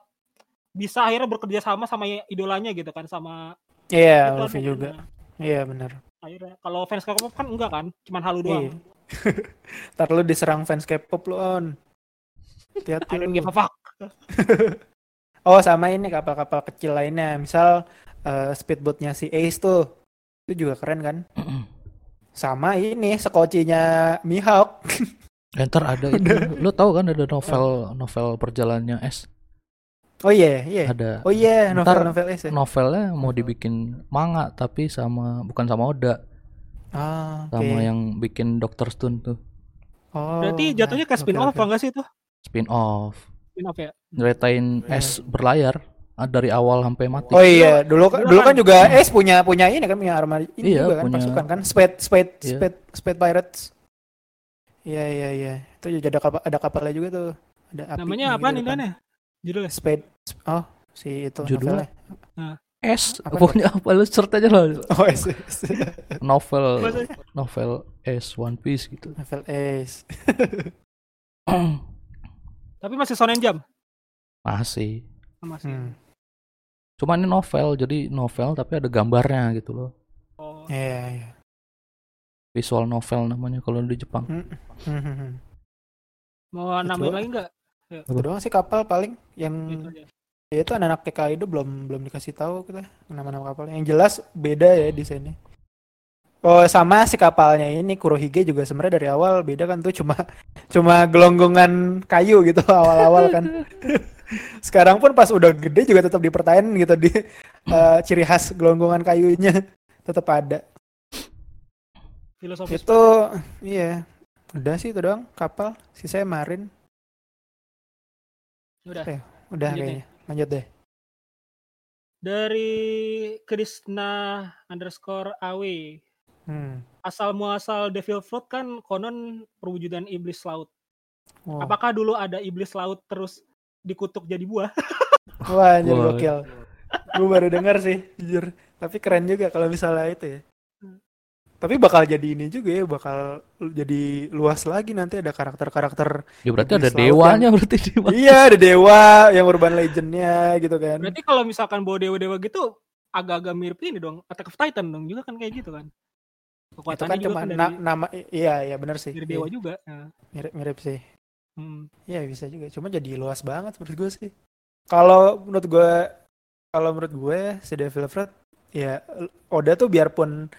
bisa akhirnya bekerja sama sama idolanya gitu kan sama Iya, itu Luffy ada, juga. nah, Iya benar. akhirnya kalau fans K-pop kan enggak kan, cuman halu doang. Iya. [laughs] Ntar lu diserang fans K-pop lu on. Hati-hati I don't lu. give a fuck. [laughs] Oh sama ini kapal-kapal kecil lainnya. Misal eh, speedboatnya si Ace tuh. Itu juga keren kan. [clears throat] Sama ini sekocinya Mihawk. [laughs] Enter ada itu. [laughs] Lu tahu kan ada novel novel perjalanannya S. Oh iya, iya. Ada Oh iya, Ntar novel-novel ya. novelnya mau dibikin manga tapi sama bukan sama Oda, Ah, oke. sama yang bikin Doctor Stone tuh. Oh, Berarti jatuhnya kayak oke, spin off oke. apa enggak sih itu? Spin off. Spin off ya. Nyeritain S berlayar ah, dari awal sampai mati. Oh iya, dulu kan Dulu kan- kan juga Ace punya punya ini kan punya armada ini Iya, juga kan punya- pasukan kan Spade Spade Iya. Spade Spade Pirates. Iya iya iya. Itu juga ada kapal ada kapalnya juga tuh. Ada apinya Namanya apa nih. Dane? Judulnya Spade. Oh, si itu Judulnya? novelnya. S Apa pokoknya apa lu search aja lah Oh. Ace. novel novel S One Piece gitu. Novel Ace. [clears throat] Tapi masih Shonen Jump. Masih. Masih. Hmm. Cuma ini novel, jadi novel tapi ada gambarnya gitu loh. Oh. Iya iya. Visual novel namanya kalau di Jepang. Hmm, hmm. Mau Itu nambahin lagi enggak? Itu doang sih kapal paling yang Gitu aja. ya itu anak-anak TK itu belum belum dikasih tahu kita nama-nama kapalnya. Yang jelas beda ya desainnya. Oh sama si kapalnya ini Kurohige juga sebenarnya dari awal beda kan tuh cuma cuma gelonggongan kayu gitu [laughs] awal-awal kan. [laughs] Sekarang pun pas udah gede juga tetap dipertahankan gitu di eh, ciri khas gelonggongan kayunya tetap ada. Filosofis. Itu iya. Udah sih itu doang kapal, sisanya marin. Udah. Udah Lanjut kayaknya. Lanjut deh. Dari Krishna underscore AW. Hmm. Asal muasal Devil Fruit kan konon perwujudan iblis laut. Wow. Apakah dulu ada iblis laut terus dikutuk jadi buah? [laughs] Wah, anjir Wah. gokil. Gue baru denger sih, jujur. Tapi keren juga kalau misalnya itu ya. Tapi bakal jadi ini juga ya, bakal jadi luas lagi nanti ada karakter-karakter. Ya berarti ada dewanya berarti di iya, ada dewa yang urban legendnya gitu kan. Berarti kalau misalkan bawa dewa-dewa gitu agak-agak mirip ini dong. Attack of Titan dong juga kan kayak gitu kan. itu Kekuatannya kan juga cuma kan dari, na- nama iya iya bener sih. dari Iya, dewa juga. Nah, Mirip-mirip sih. Hmm. Iya bisa juga. Cuma jadi luas banget menurut gue sih. Kalau menurut gue, kalau menurut gue si Devil Fruit ya Oda tuh biarpun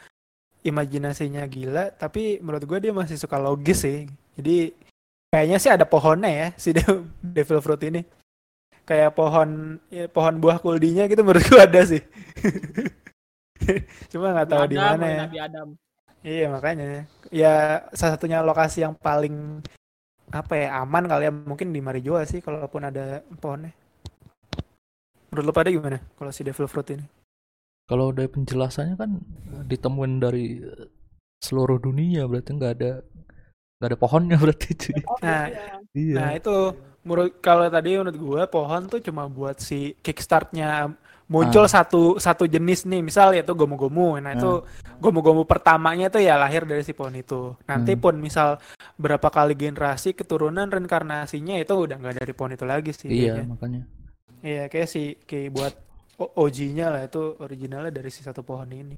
imajinasinya gila, tapi menurut gue dia masih suka logis sih. Jadi kayaknya sih ada pohonnya ya si De- Devil Fruit ini. Kayak pohon ya, pohon buah kuldinya gitu menurut gue ada sih. [laughs] Cuma nggak tahu di mana ya. Adam. Iya makanya ya salah satunya lokasi yang paling apa ya aman kali ya mungkin di Marijoa sih kalaupun ada pohonnya. Menurut lo pada gimana kalau si Devil Fruit ini? Kalau dari penjelasannya kan ditemuin dari eh, seluruh dunia berarti nggak ada nggak ada pohonnya [laughs] berarti cuy. Nah, Iya. nah itu menurut kalau tadi menurut gua pohon tuh cuma buat si kickstartnya muncul satu satu jenis nih misal yaitu gomu-gomu nah itu gomu-gomu pertamanya tuh ya lahir dari si pohon itu nanti Hmm. pun misal berapa kali generasi keturunan reinkarnasinya itu udah nggak dari pohon itu lagi sih Iya kayaknya. makanya. Iya, kayak si kayak buat OG-nya lah itu originalnya dari si satu pohon ini.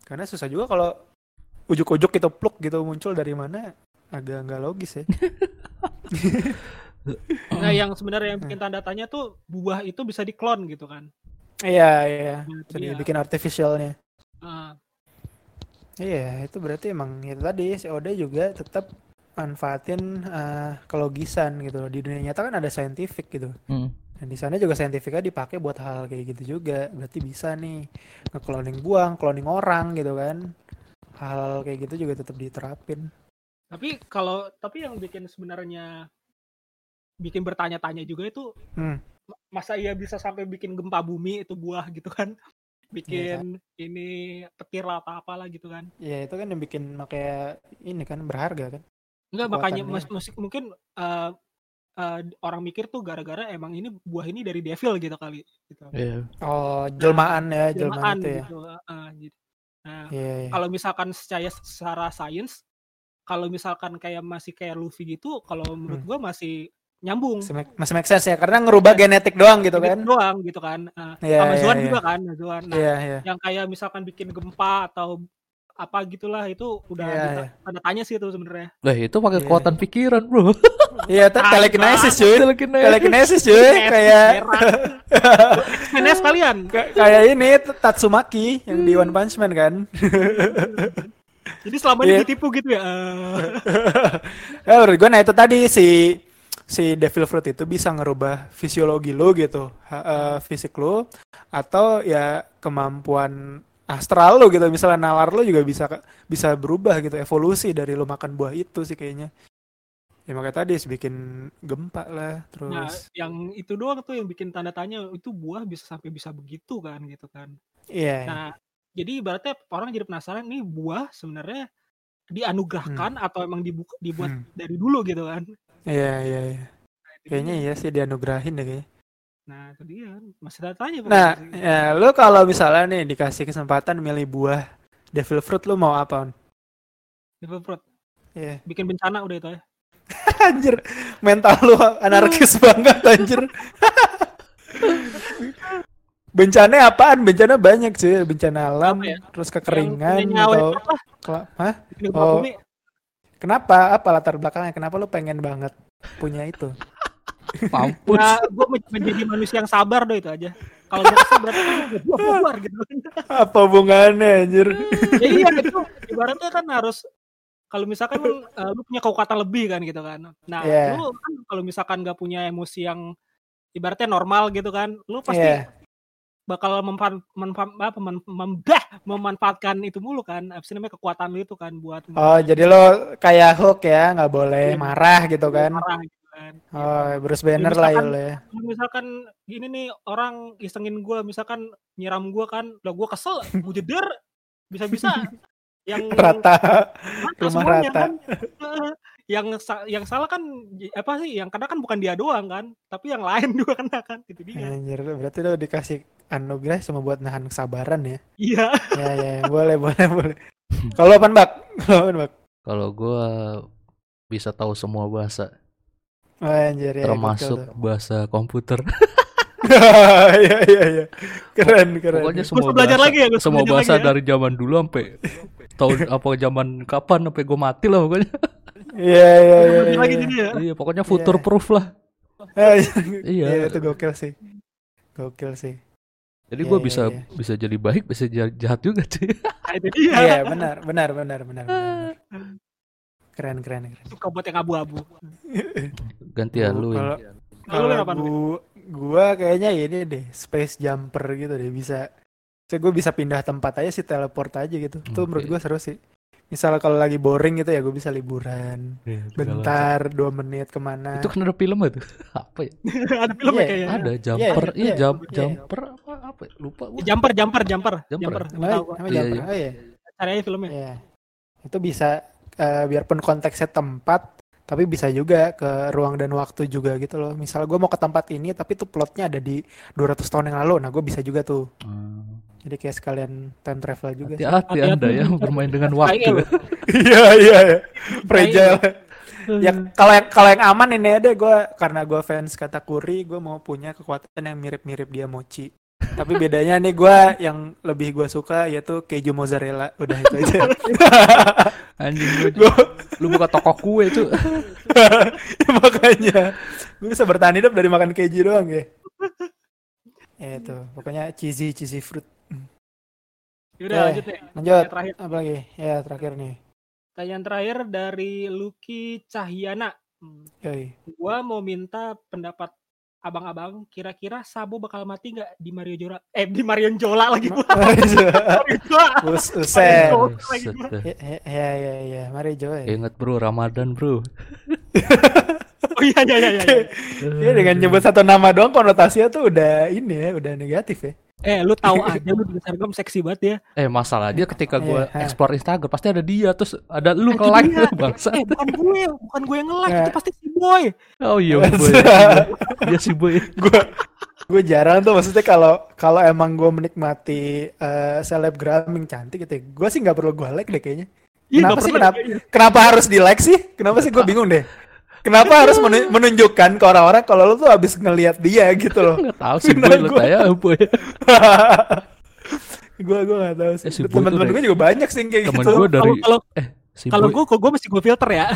Karena susah juga kalau ujuk-ujuk itu pluk gitu muncul dari mana agak nggak logis ya. [laughs] Nah, yang sebenarnya yang bikin tanda tanya tuh buah itu bisa diklon gitu kan. Iya, iya. Nah, Jadi dia. bikin artificialnya. Ah, Iya, itu berarti emang itu tadi si Oda juga tetap manfaatin eh, kelogisan gitu loh. Di dunia nyata kan ada scientific gitu. Hmm. Dan di sana juga saintifiknya dipakai buat hal kayak gitu juga. Berarti bisa nih nge-cloning buang, cloning orang gitu kan. Hal kayak gitu juga tetap diterapin. Tapi kalau tapi yang bikin sebenarnya bikin bertanya-tanya juga itu Hmm. ma- masa iya bisa sampai bikin gempa bumi itu buah gitu kan? [laughs] Bikin ini petir lah apa apalah gitu kan? Ya itu kan yang bikin makanya ini kan berharga kan. Enggak makanya mas, musik mungkin eh, eh, orang mikir tuh gara-gara emang ini buah ini dari devil gitu kali gitu. Iya. Oh, jelmaan ya, jelmaan Jelmaan itu ya. gitu. eh, gitu. Nah, Iya, iya. kalau misalkan secara secara sains kalau misalkan kayak masih kayak Luffy gitu kalau menurut Hmm. gua masih nyambung Masih make, sense ya karena ngerubah genetik doang gitu Gitu kan. doang gitu kan Eh, Iya, sama iya, Zuan iya. juga kan Zuan nah, Iya, iya. yang kayak misalkan bikin gempa atau apa gitulah itu udah Iya, dita- iya. tanda tanya sih itu sebenarnya Lah itu pakai Iya. kekuatan pikiran, Bro. [laughs] Iya, te- Ah, telekinesis cuy. Telekinesis. Telekinesis cuy, kayak X-Men sekalian [laughs] Ka- kayak ini Tatsumaki yang di One Punch Man kan. jadi selama ini Iya. ditipu gitu ya Eh, [laughs] ya menurut gue nah itu tadi si si Devil Fruit itu bisa ngerubah fisiologi lo gitu, eh, fisik lo atau ya kemampuan astral lo gitu. Misalnya nalar lo juga bisa bisa berubah gitu, evolusi dari lo makan buah itu sih kayaknya. Ya makanya tadi bikin gempa lah nah terus. yang itu doang tuh yang bikin tanda tanya itu buah bisa sampai bisa begitu kan gitu kan Iya. Nah, jadi ibaratnya orang jadi penasaran nih buah sebenarnya dianugerahkan atau emang dibuka, dibuat Hmm. dari dulu gitu kan. Iya, iya, iya. Nah, Kayaknya iya sih dianugerahin deh kayaknya. Nah, itu dia. Masih ada tanya Nah, sih. ya, lu kalau misalnya nih dikasih kesempatan milih buah devil fruit lu mau apa? On? Devil fruit. Iya. Bikin bencana udah itu ya. [laughs] Anjir, mental lu anarkis [laughs] banget anjir. Bencana apaan? Bencana banyak cuy, bencana alam, ya? terus Yang kekeringan punyanya atau Hah? Oh. bumi. Kenapa? Apa latar belakangnya? Kenapa lu pengen banget punya itu? [laughs] Mampus. Nah, gue menjadi manusia yang sabar doh itu aja. Kalau gue kesel berarti kan buah [laughs] buah gitu. Apa hubungannya anjir? ya iya itu ibaratnya kan harus kalau misalkan uh, lu punya kekuatan lebih kan gitu kan. Nah, Iya. lu kan kalau misalkan gak punya emosi yang ibaratnya normal gitu kan, lu pasti Iya. Bakal mempan, menfa- apa, mem- mem- dah, memanfaatkan itu mulu kan. Apa sih namanya kekuatan lu itu kan buat Oh, jadi lo kayak Hulk ya, nggak boleh Iya. marah gitu kan? marah gitu kan. Oh, Bruce Banner lah ya misalkan- ya. Misalkan gini nih orang isengin gua misalkan nyiram gua kan, lah gua kesel, gua jeder bisa-bisa yang [laughs] Rata, rumah semuanya rata. kan. [laughs] Yang yang salah kan apa sih yang kena kan bukan dia doang kan tapi yang lain [laughs] juga kena kan itu dia Anjir, berarti lo dikasih anugerah cuma buat nahan kesabaran ya? iya Ya, ya, ya. boleh, boleh, boleh. Kalau apa, Mbak? Kalau apa, Mbak? Kalau gua bisa tahu semua bahasa, Oh, anjir, ya, termasuk tuh. bahasa komputer. [laughs] [laughs] Iya, iya, iya. Keren, keren. Pokoknya Gua semua belajar bahasa, lagi ya, semua belajar bahasa lagi ya. dari zaman dulu sampai tahun [laughs] apa zaman kapan sampai gue mati lah pokoknya. Iya, iya, iya. Belajar iya, lagi iya. jadi ya iya, pokoknya future proof lah. Ah, iya. Iya. Iya, itu gokil sih. Gokil sih. Jadi Iya, gue iya, bisa iya. bisa jadi baik, bisa jadi jahat juga sih. [laughs] itu dia Iya, benar, benar, benar, benar, benar. [laughs] Keren, keren, keren. suka buat yang abu-abu [laughs] Gantian lu. Kalau ini. Kalau Nuk? gua, gua kayaknya ini deh, space jumper gitu deh bisa. Saya gue bisa pindah tempat aja sih teleport aja gitu. Itu menurut gua seru sih. Misal kalau lagi boring gitu ya gue bisa liburan. Iya, Bentar, dua menit ke mana. Itu kan ada film itu. [laughs] apa ya? [laughs] ada film Iya, ya kayaknya Ada jumper, iya, iya, iya, jam, iya. jumper apa apa ya? lupa gua. jumper jumper jumper Jumper. jumper Iya, jumper. iya. Oh iya. caranya filmnya Iya. Itu bisa eh, biarpun konteksnya tempat, tapi bisa juga ke ruang dan waktu juga gitu loh. Misal gue mau ke tempat ini, tapi tuh plotnya ada di 200 tahun yang lalu. Nah, gue bisa juga tuh. Hmm. Jadi kayak sekalian time travel juga. Hati-hati Hati-hati, Anda ya bermain dengan waktu. [laughs] Iya, iya, iya. Fragile. ya kalau yang kalau yang aman ini ada gue karena gue fans kata Kuri, gue mau punya kekuatan yang mirip-mirip dia Mochi. Tapi bedanya nih gue yang lebih gue suka yaitu keju mozzarella. Udah itu aja. [laughs] Anjing lu, Gua- lu buka toko kue itu. [laughs] makanya gue bisa bertahan hidup dari makan keju doang ya. Ya itu, pokoknya cheesy cheesy fruit. Yaudah Eh, lanjut ya Lanjut, Yang terakhir apa lagi? Ya terakhir nih. pertanyaan terakhir dari Lucky Cahyana Hmm, Yoi. gua mau minta pendapat abang-abang kira-kira Sabo bakal mati nggak di Mario Jola? Eh di Marion Jola lagi gua. [laughs] Mario Jola. Us. Mario Jola dah. Ya ya ya, ya. mari Jo. ya. Ingat bro, Ramadan bro. [laughs] Oh iya iya iya. iya. Ya dengan nyebut satu nama doang konotasinya tuh udah ini ya, udah negatif ya. Eh lu tahu [laughs] aja lu di Instagram seksi banget ya. Eh masalahnya ketika gue Iya, ha. explore Instagram pasti ada dia terus ada lu Itu nge-like dia. bangsa. Eh bukan gue, bukan gue yang nge-like, Ya. itu pasti si boy. Oh iya boy. [laughs] Dia si boy. gue gue jarang tuh maksudnya kalau kalau emang gue menikmati eh, selebgram yang cantik gitu gue sih nggak perlu gue like deh kayaknya Iya, kenapa sih kenapa, kenapa harus di like sih kenapa sih gue bingung deh kenapa harus menu- menunjukkan ke orang-orang kalau lu tuh habis ngelihat dia gitu loh? Enggak tahu si boy Nah, lu gua- tanya boy. gue gue nggak tahu sih. Eh, si tuh gue juga banyak sih kayak Temen gitu. gue dari Kalau kalau eh si kalau gue kok gue mesti gue filter ya.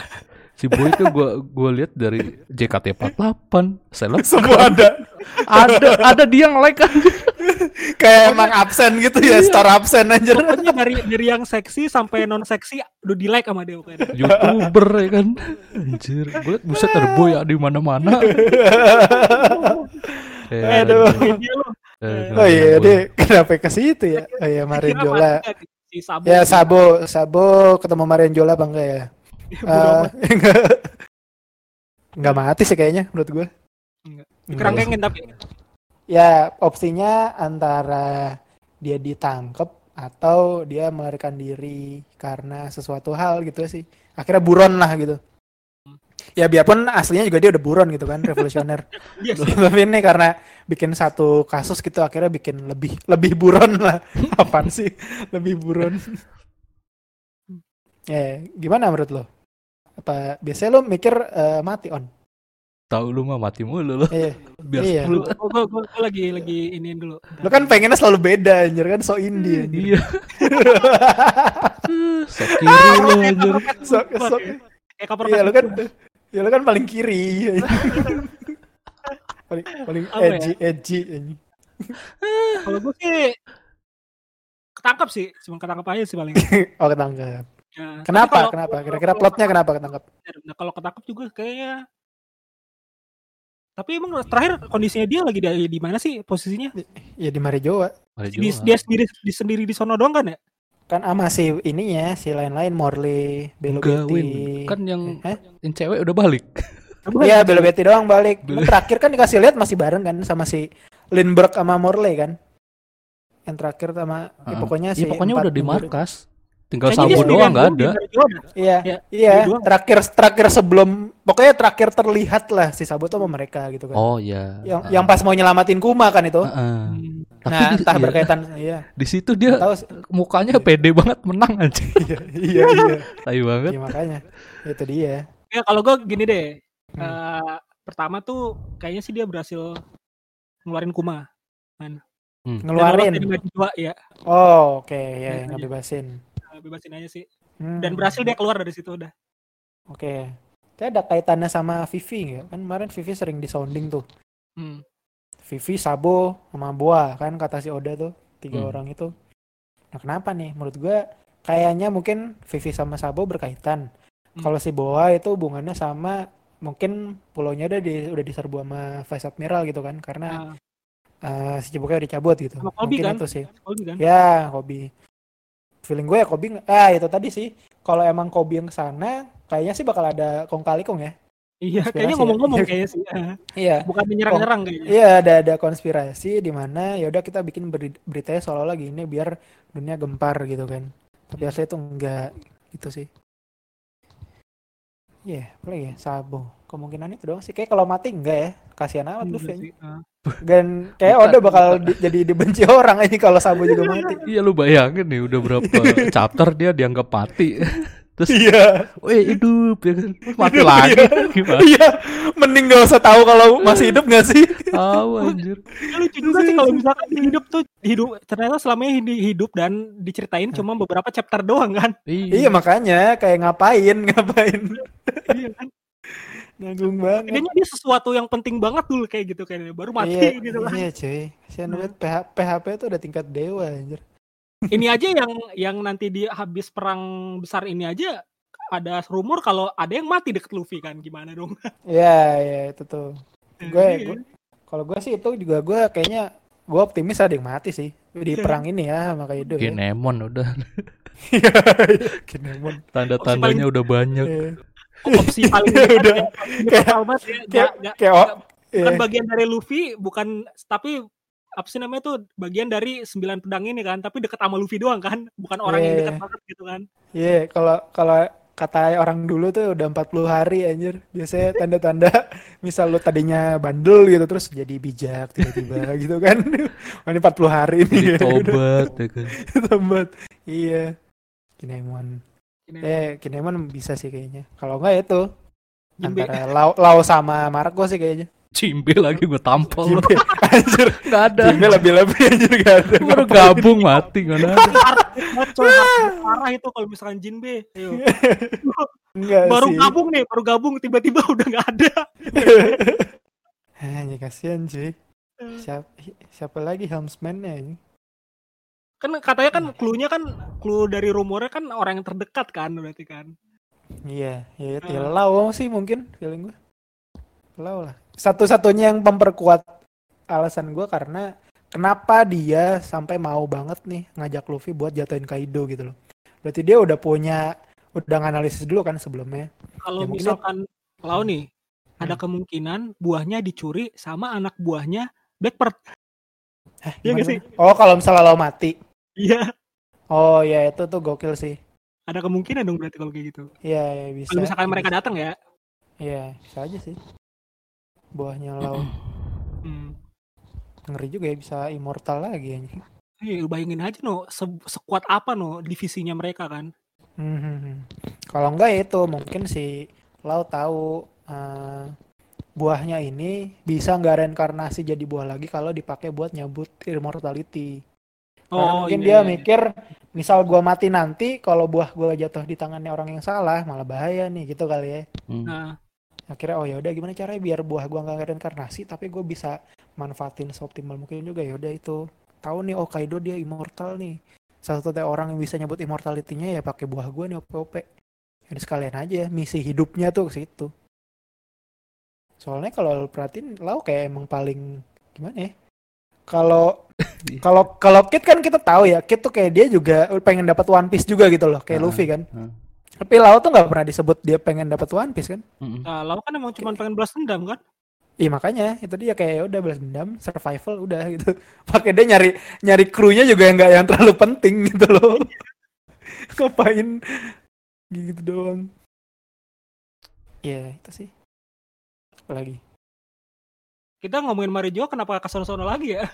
Si boy itu gue gue lihat dari JKT48 seleb semua ada. ada ada dia nge-like kan kayak emang absen gitu ya star absen aja Pokoknya dari dari yang seksi sampai non seksi udah di like sama dia pokoknya. youtuber ya kan? Anjir gue liat buset ada boy ya di mana mana Eh, aduh, ini lu. oh iya deh kenapa ke situ ya? Oh iya Marion Kira Jola. Si Sabo. Ya Sabo, Sabo ketemu Marion Jola apa enggak ya? [laughs] Eh, enggak. [laughs] Enggak mati sih kayaknya menurut gue. Enggak. Enggak. Kerangkengin tapi. Ya opsinya antara dia ditangkep atau dia melarikan diri karena sesuatu hal gitu sih. Akhirnya buron lah gitu. Ya biarpun aslinya juga dia udah buron gitu kan, [laughs] revolusioner. Iya. Tapi ini karena bikin satu kasus gitu akhirnya bikin lebih lebih buron lah. Apaan sih? Lebih buron. Ya, gimana menurut lo? Apa biasanya lo mikir eh, mati on? tahu lu mah mati mulu lu Iya. [laughs] biar Iya. sepuluh Gue gue gue lagi lagi iniin dulu. Lo kan pengennya selalu beda anjir kan so indie anjir. iya [laughs] sok kiri lu anjir So- so- Eh cover Iya lo kan ya lo kan paling kiri. paling paling Apa ya? edgy edgy anjir. Kalau gue sih ketangkap sih, cuma ketangkap aja sih paling. [laughs] Oh ketangkep. Ya, tapi Kenapa? kalau- Kenapa? Kira-kira plotnya kenapa ketangkep? Nah, kalau ketangkap juga kayaknya tapi emang terakhir kondisinya dia lagi di, di mana sih posisinya? Ya di Marijoa. Ada Di, dia sendiri di sendiri di sono doang kan ya? Kan ama si ininya si lain-lain Morley. Win. Kan yang Hah? yang cewek udah balik. Iya, Belobetti doang balik. Belo- Terakhir kan dikasih lihat masih bareng kan sama si Lindbergh sama Morley kan. Yang terakhir sama ya Heeh. pokoknya si Iya pokoknya empat udah di markas. Tinggal Kayaknya sendirian doang nggak ada. Iya, Ya, iya. doang. Terakhir terakhir sebelum pokoknya terakhir terlihat lah si Sabo tuh sama mereka gitu kan. Oh iya. Yang Ah. yang pas mau nyelamatin Kuma kan itu. Heeh. Hmm. Tapi Nah, di, entah iya, berkaitan iya. di situ dia Tahu mukanya pede banget menang aja. [laughs] iya, iya, iya. Tai banget. Iya, makanya. Itu dia. Ya kalau gue gini deh. Hmm. eh, pertama tuh kayaknya sih dia berhasil ngeluarin Kuma. Lolos dari Ngeluarin. Marijoa ya, Oh, oke, ya Iya, yang ngebebasin. Bebasin aja sih. Hmm, Dan berhasil dia keluar dari situ udah. Oke. Kayak ada kaitannya sama Vivi nggak? Kan kemarin Vivi sering di sounding tuh. Hmm. Vivi, Sabo, sama Boa kan kata si Oda tuh tiga Hmm. orang itu. Nah kenapa nih? Menurut gua kayaknya mungkin Vivi sama Sabo berkaitan. Hmm. Kalau si Boa itu hubungannya sama mungkin pulaunya udah di, udah diserbu sama Vice Admiral gitu kan karena eh, si Cibuknya udah dicabut gitu. Sama Kobe mungkin kan? itu sih. Kobe kan? Ya, Kobe. Feeling gue ya Kobe ah itu tadi sih. Kalau emang Kobe yang ke sana, kayaknya sih bakal ada kong kali kong ya. Iya, Konspirasi kayaknya ya? ngomong-ngomong [laughs] kayaknya sih. eh, Iya. Bukan menyerang-nyerang kayaknya. Iya ada ada konspirasi di mana ya udah kita bikin beri- beritanya seolah-olah gini biar dunia gempar gitu kan. Tapi asli itu enggak gitu sih. Iya, apa lagi ya? Sabo. Kemungkinan itu doang sih. Kayak kalau mati enggak ya. Kasihan amat Iya Luffy. Dan kayak. Oda bakal di- jadi dibenci [laughs] orang ini kalau Sabo juga [laughs] mati. Iya lu bayangin nih udah berapa [laughs] chapter dia dianggap mati. Terus Iya. weh hidup ya kan. Mati Hidup, lagi iya. gimana? Iya, mending gak usah tahu kalau masih hidup gak sih? Tahu anjir. Ya, lucu juga sih kalau misalkan hidup tuh hidup ternyata selamanya hidup, hidup dan diceritain cuma beberapa chapter doang kan. Iya makanya kayak ngapain ngapain Iya kan. Nanggung banget. Kayaknya dia sesuatu yang penting banget dulu kayak gitu kayaknya baru mati iya, gitu kan. iya cuy. Kasihan Hmm. banget PH, PHP itu udah tingkat dewa anjir. Ini aja yang yang nanti di habis perang besar ini aja ada rumor kalau ada yang mati deket Luffy kan gimana dong? [laughs] Iya, iya itu tuh. Gue, Iya. gue kalau gue sih itu juga gue kayaknya gue optimis ada yang mati sih di Iya. perang ini ya sama Kaido ya. Kinemon udah [laughs] Iya, Kinemon. tanda-tandanya udah banyak. [laughs] Iya. opsi paling Udah. udah kayak banget ya. Kayak nggak- kayak oh, bukan iya. bagian dari Luffy bukan tapi apa sih namanya tuh bagian dari sembilan pedang ini kan tapi deket sama Luffy doang kan bukan orang yang Iya. dekat banget gitu kan Iya, kalau kalau kata orang dulu tuh udah 40 hari anjir. Biasanya tanda-tanda [laughs] misal lu tadinya bandel gitu terus jadi bijak tiba-tiba [laughs] gitu kan. Oh, ini 40 hari nih. Jadi tobat ya kan. Tobat. Iya. Kinemon. Ini Eh, Kinemon bisa sih kayaknya. Kalau enggak itu Jimbe. antara Lau, Lau sama Marco sih kayaknya. Cimbe lagi gue tampol. Jimbe, [laughs] anjir. Nggak ada. Jimbe lebih-lebih anjir gak ada. Baru gabung mati nggak ada. Parah itu kalau misalkan Jinbe Ayo. [laughs] Enggak baru sih. gabung nih baru gabung tiba-tiba [laughs] udah nggak ada Anjir kasihan sih. Siapa, siapa lagi helmsman-nya ini? Kan katanya kan clue-nya kan clue dari rumornya kan orang yang terdekat kan berarti kan Iya, ya itu Hmm. Lau sih mungkin feeling gue. Lau lah. Satu-satunya yang memperkuat alasan gue karena kenapa dia sampai mau banget nih ngajak Luffy buat jatuhin Kaido gitu loh. Berarti dia udah punya udah nganalisis dulu kan sebelumnya. kalau Ya, mungkin misalkan Lau nih ada Hmm. kemungkinan buahnya dicuri sama anak buahnya Blackbird Hah, Iya nggak gimana? Oh, kalau misalnya Lau mati. Iya Oh, ya itu tuh gokil sih. ada kemungkinan dong berarti kalau kayak gitu Iya, ya, bisa. kalau misalkan mereka bisa. datang ya Iya, bisa aja sih. Buahnya Lau. hmm. Ngeri juga ya bisa immortal lagi anjing. Iya, lu bayangin aja no se- sekuat apa no divisinya mereka kan Hmm. Kalau enggak ya itu mungkin si Lau tahu eh, buahnya ini bisa nggak reinkarnasi jadi buah lagi kalau dipakai buat nyabut immortality. Karena mungkin iya, dia iya. mikir misal gua mati nanti kalau buah gua jatuh di tangannya orang yang salah malah bahaya nih gitu kali ya. Hmm. nah Akhirnya oh ya udah gimana caranya biar buah gua nggak reinkarnasi tapi gue bisa manfaatin seoptimal mungkin juga ya udah itu. Tahu nih oh Kaido dia immortal nih. Satu-satunya orang yang bisa nyebut immortality-nya ya pakai buah gua nih OP-OP. Jadi sekalian aja misi hidupnya tuh ke situ. Soalnya kalau lu perhatiin Lau kayak emang paling gimana ya? Kalau [laughs] kalau kalau Kit kan kita tahu ya, Kit tuh kayak dia juga pengen dapat One Piece juga gitu loh, kayak Ah, Luffy kan. ah. Tapi Lau tuh nggak pernah disebut dia pengen dapat One Piece kan? Nah, Lau kan emang cuma pengen balas dendam kan Iya makanya itu dia kayak ya udah balas dendam, survival udah gitu. [laughs] Pakai dia nyari nyari krunya juga yang nggak yang terlalu penting gitu loh. [laughs] Ngapain gitu doang. Iya itu sih. Apalagi. Kita ngomongin Marijo kenapa ke sono-sono lagi ya [laughs]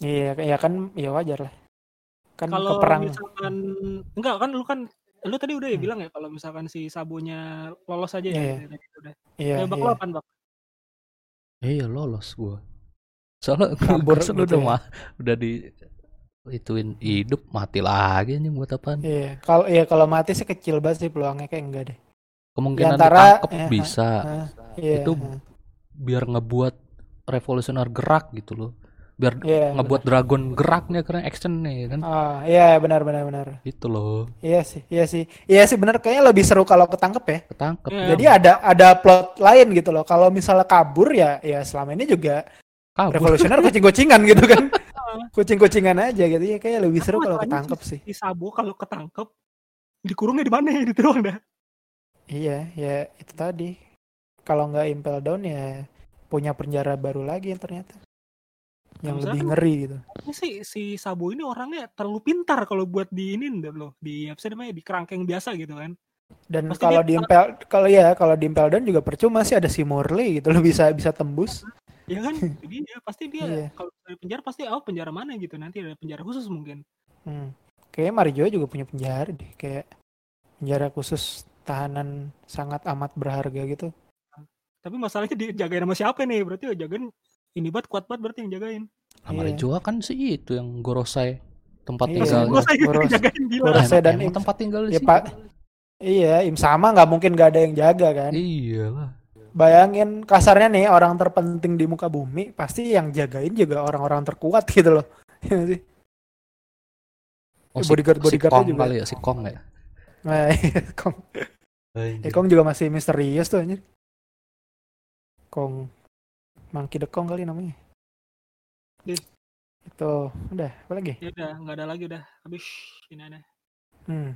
Iya ya kan ya wajar lah. Kan kalau perang. misalkan enggak kan lu kan lu tadi udah ya Hmm. bilang ya kalau misalkan si Sabonya lolos aja Iya, ya iya. tadi udah. Iya, Kayak bak iya. lo apaan, Bak? Iya lolos gua. Soalnya [laughs] Kabur kesel gitu udah ya. mah udah di ituin hidup mati lagi anjing buat apaan? Iya, kalau iya kalau mati sih kecil banget sih peluangnya kayak enggak deh. Kemungkinan antara- ditangkap eh, bisa Nah, iya. Itu nah, biar ngebuat revolusioner gerak gitu loh. Biar iya, ngebuat dragon geraknya karena action nih kan. Ah, iya benar benar benar. Itu loh, Iya sih, iya sih. Iya sih benar kayaknya lebih seru kalau ketangkep ya. ketangkep. Iya. Jadi ada ada plot lain gitu loh. Kalau misalnya kabur ya ya selama ini juga Kabur. revolusioner [laughs] kucing-kucingan gitu kan. Kucing-kucingan aja gitu ya kayak lebih seru kalau ketangkep sih. Si Sabo kalau ketangkep dikurungnya di mana ya doang dah. Iya, ya itu tadi. Kalau nggak impel down ya punya penjara baru lagi yang ternyata. Yang lebih ngeri gitu. Ini sih si Sabo ini orangnya terlalu pintar kalau buat di ini loh, di apa sih namanya di kerangkeng biasa gitu kan. Dan Pasti kalau dia- di impel kalau ya kalau di impel down juga percuma sih ada si Morley gitu loh bisa bisa tembus. Ya kan? Jadi [laughs] dia pasti dia Iya. kalau dari penjara pasti oh penjara mana gitu nanti ada penjara khusus mungkin. Hmm. Kayaknya Marijo juga punya penjara deh, kayak penjara khusus tahanan sangat amat berharga gitu. Tapi masalahnya dijagain sama siapa nih? Berarti ya jagain ini banget kuat banget berarti yang jagain. Sama Iya. Rejoa kan sih itu yang Gorosei tempat Iya, jagain gila. boros- Gorosei Emang- dan emang Im- tempat tinggal di Ya situ. Pak, iya, im sama nggak mungkin nggak ada yang jaga kan. Iya lah. Bayangin kasarnya nih orang terpenting di muka bumi pasti yang jagain juga orang-orang terkuat gitu loh. [laughs] Iya sih? Oh, si, Bodyguard- si bodyguardnya Kong juga. kali ya, si Kong ya. Nah, Kong, Anjir. eh, Kong juga masih misterius tuh anjir. Kong Monkey the Kong kali namanya. Ih. Itu udah apa lagi? Ya udah, nggak ada lagi udah. Habis ini aneh. Hmm.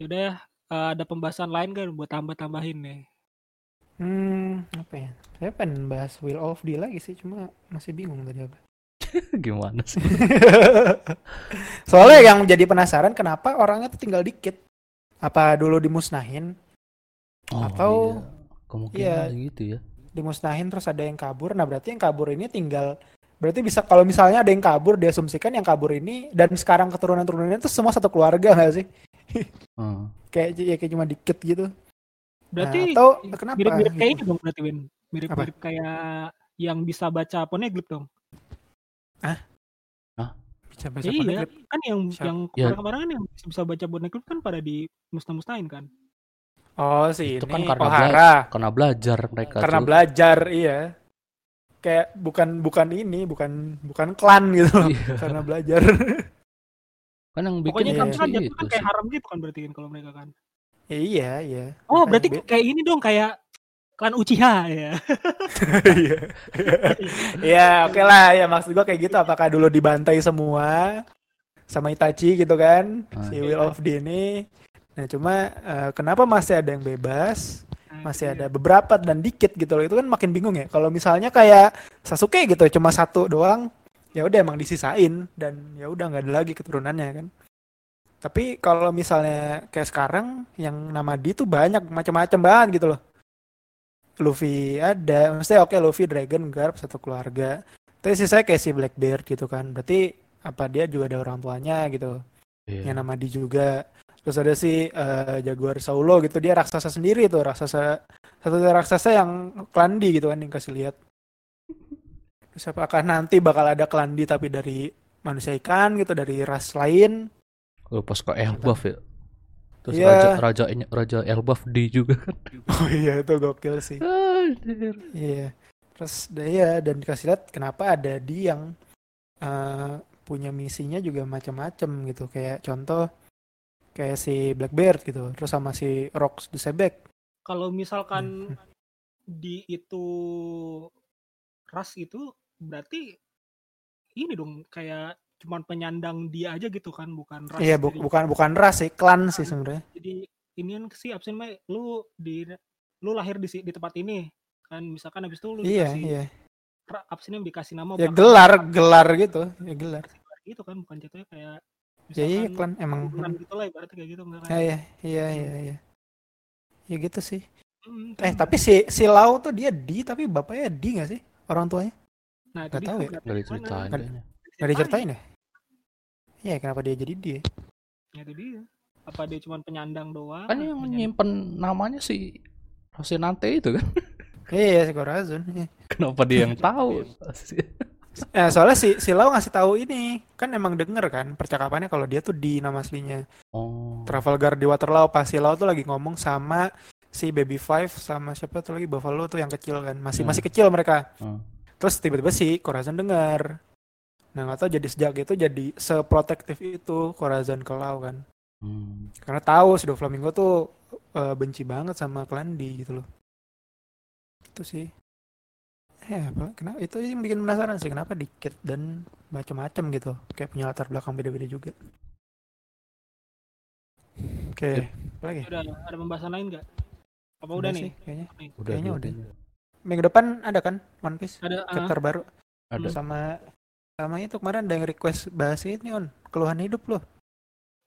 Ya udah ya, eh, ada pembahasan lain kan buat tambah-tambahin nih. Hmm, apa ya? Saya pengen bahas Will of D lagi sih, cuma masih bingung tadi apa. [laughs] Gimana sih? [laughs] Soalnya yang jadi penasaran kenapa orangnya tuh tinggal dikit. Apa dulu dimusnahin? Oh, Atau- iya. kemungkinan iya. gitu ya. Dimusnahin terus ada yang kabur. Nah, berarti yang kabur ini tinggal berarti bisa kalau misalnya ada yang kabur diasumsikan yang kabur ini dan sekarang keturunan-turunannya tuh semua satu keluarga nggak sih? [laughs] Hmm. Kayak ya kayak cuma dikit gitu. Berarti Nah, atau kenapa? mirip-mirip kayak gitu? ini dong berarti Win. Mirip-mirip kayak yang bisa baca poneglyph dong. Bisa baca iya, poneglyph. kan yang Siap. yang Ya. kemarin-kemarin kan yang bisa baca poneglyph kan pada di musnah-musnahin kan. Oh, sih Itu ini kan karena Ohara. Karena belajar mereka. karena cuy. belajar iya kayak bukan bukan ini bukan bukan klan gitu loh [laughs] Iya. karena belajar [laughs] Kan yang bikin Pokoknya iya. kan kan jatuh itu kan kayak haram gitu kan berarti kan kalau mereka kan. ya, iya iya Oh, Makanya berarti be- kayak ini dong kayak klan Uchiha ya. [laughs] iya ya oke lah ya maksud gua kayak gitu apakah dulu dibantai semua sama Itachi gitu kan Ah. si Will of D ini nah cuma eh, kenapa masih ada yang bebas Nah, masih itu ada beberapa dan dikit gitu loh itu kan makin bingung ya. Kalau misalnya kayak Sasuke gitu cuma satu doang ya udah emang disisain dan ya udah nggak ada lagi keturunannya kan. Tapi kalau misalnya kayak sekarang yang nama D tuh banyak macam-macam banget gitu loh. Luffy ada maksudnya oke Luffy Dragon Garp satu keluarga. Tapi sisanya kayak si Blackbeard gitu kan. Berarti apa dia juga ada orang tuanya gitu. Iya. yang nama di juga terus ada si eh, Jaguar Saulo gitu dia raksasa sendiri tuh raksasa satu raksasa yang klandi gitu kan yang kasih lihat. Terus apakah nanti bakal ada klandi tapi dari manusia ikan gitu dari ras lain? Oh, pas ke Elbaf ya. Terus Iya. raja raja raja Elbaf D juga kan. [laughs] oh iya itu gokil sih. Iya. Terus da- iya dan dikasih lihat kenapa ada di yang eh, punya misinya juga macam-macam gitu. Kayak contoh kayak si Blackbeard gitu terus sama si Rox the Sebek Kalau misalkan Hmm. di itu ras itu berarti ini dong kayak cuman penyandang dia aja gitu kan bukan ras. Iya, bu- Jadi- bukan bukan ras sih, klan sih sebenarnya. Jadi ini kan sih absen Mai, lu di lu lahir di si- di tempat ini kan misalkan habis itu lu Iya, dikasih iya. absennya dikasih nama Ya gelar, gelar gitu, ya gelar. gitu kan bukan jatuhnya kayak Ya iya misalkan klan emang. gitu lah ibaratnya kayak gitu enggak iya, iya, iya, iya. Ya gitu sih. Hmm, Eh, tapi si si Lau tuh dia di tapi bapaknya di nggak sih? Orang tuanya? nah, dia tahu ya. berarti Gak gimana? diceritain ya? Iya, kenapa dia jadi dia? Ya, itu dia. Apa dia cuma penyandang doang? Kan yang nyimpen namanya si Rosinante itu kan. Iya, si Corazon. Iya. [laughs] Kenapa dia yang tahu? [laughs] Eh, soalnya si si Lau ngasih tahu ini, kan emang denger kan percakapannya kalau dia tuh di nama aslinya. Oh. Trafalgar di Waterloo pas si Lau tuh lagi ngomong sama si Baby Five sama siapa tuh lagi Buffalo tuh yang kecil kan masih Hmm. masih kecil mereka Hmm. terus tiba-tiba si Corazon dengar nah nggak tahu jadi sejak itu jadi seprotektif itu Corazon ke Lau kan Hmm. karena tahu si Doflamingo tuh eh, benci banget sama Klandi gitu loh itu sih ya apa kenapa itu yang bikin penasaran sih kenapa dikit dan macam-macam gitu kayak punya latar belakang beda-beda juga oke Yep. apa lagi Udah ada pembahasan lain nggak? Apa udah, nih? sih, kayaknya Nih, Udah, Kayaknya udah, udah. minggu depan ada kan One Piece Ada ah, chapter baru Ada. sama sama itu kemarin ada yang request bahas ini on keluhan hidup loh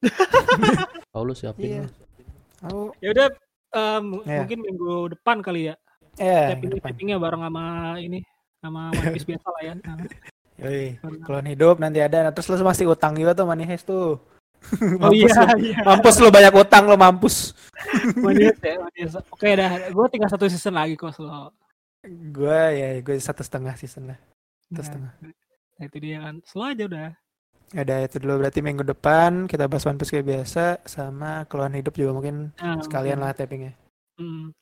[laughs] Tahu lu siapin Iya. aku ya udah em, Ya. mungkin minggu depan kali ya. Eh Tapping minggu depan tappingnya bareng sama ini sama One Piece biasa lah ya. Nah, Yoi, bareng- keluhan hidup nanti ada nah, terus lu masih utang juga tuh Money Heist tuh Oh mampus iya, lu iya. mampus lu banyak utang lu mampus ya. Oke dah, gue tinggal satu season lagi kok slow. gue ya gue satu setengah season lah satu Nah, setengah nah, itu dia kan. Slow aja udah. ada itu dulu berarti minggu depan kita bahas One Piece kayak biasa sama keluhan hidup juga mungkin Nah, sekalian mungkin. lah tappingnya Hmm.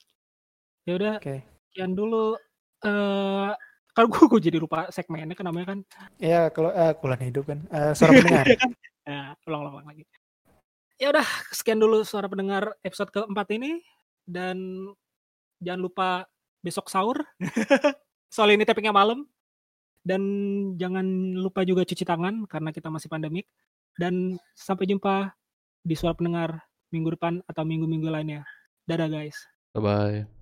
Ya udah, Oke. sekian dulu. Eh kalau gue, gue jadi lupa segmennya kan namanya kan. ya kalau eh, keluhan hidup kan Eh, suara pendengar [laughs] Nah, ulang ulang lagi. Ya udah, sekian dulu suara pendengar episode keempat ini dan jangan lupa besok sahur. [laughs] soal ini tappingnya malam. Dan jangan lupa juga cuci tangan karena kita masih pandemik. Dan sampai jumpa di suara pendengar minggu depan atau minggu-minggu lainnya. Dadah guys. Bye bye.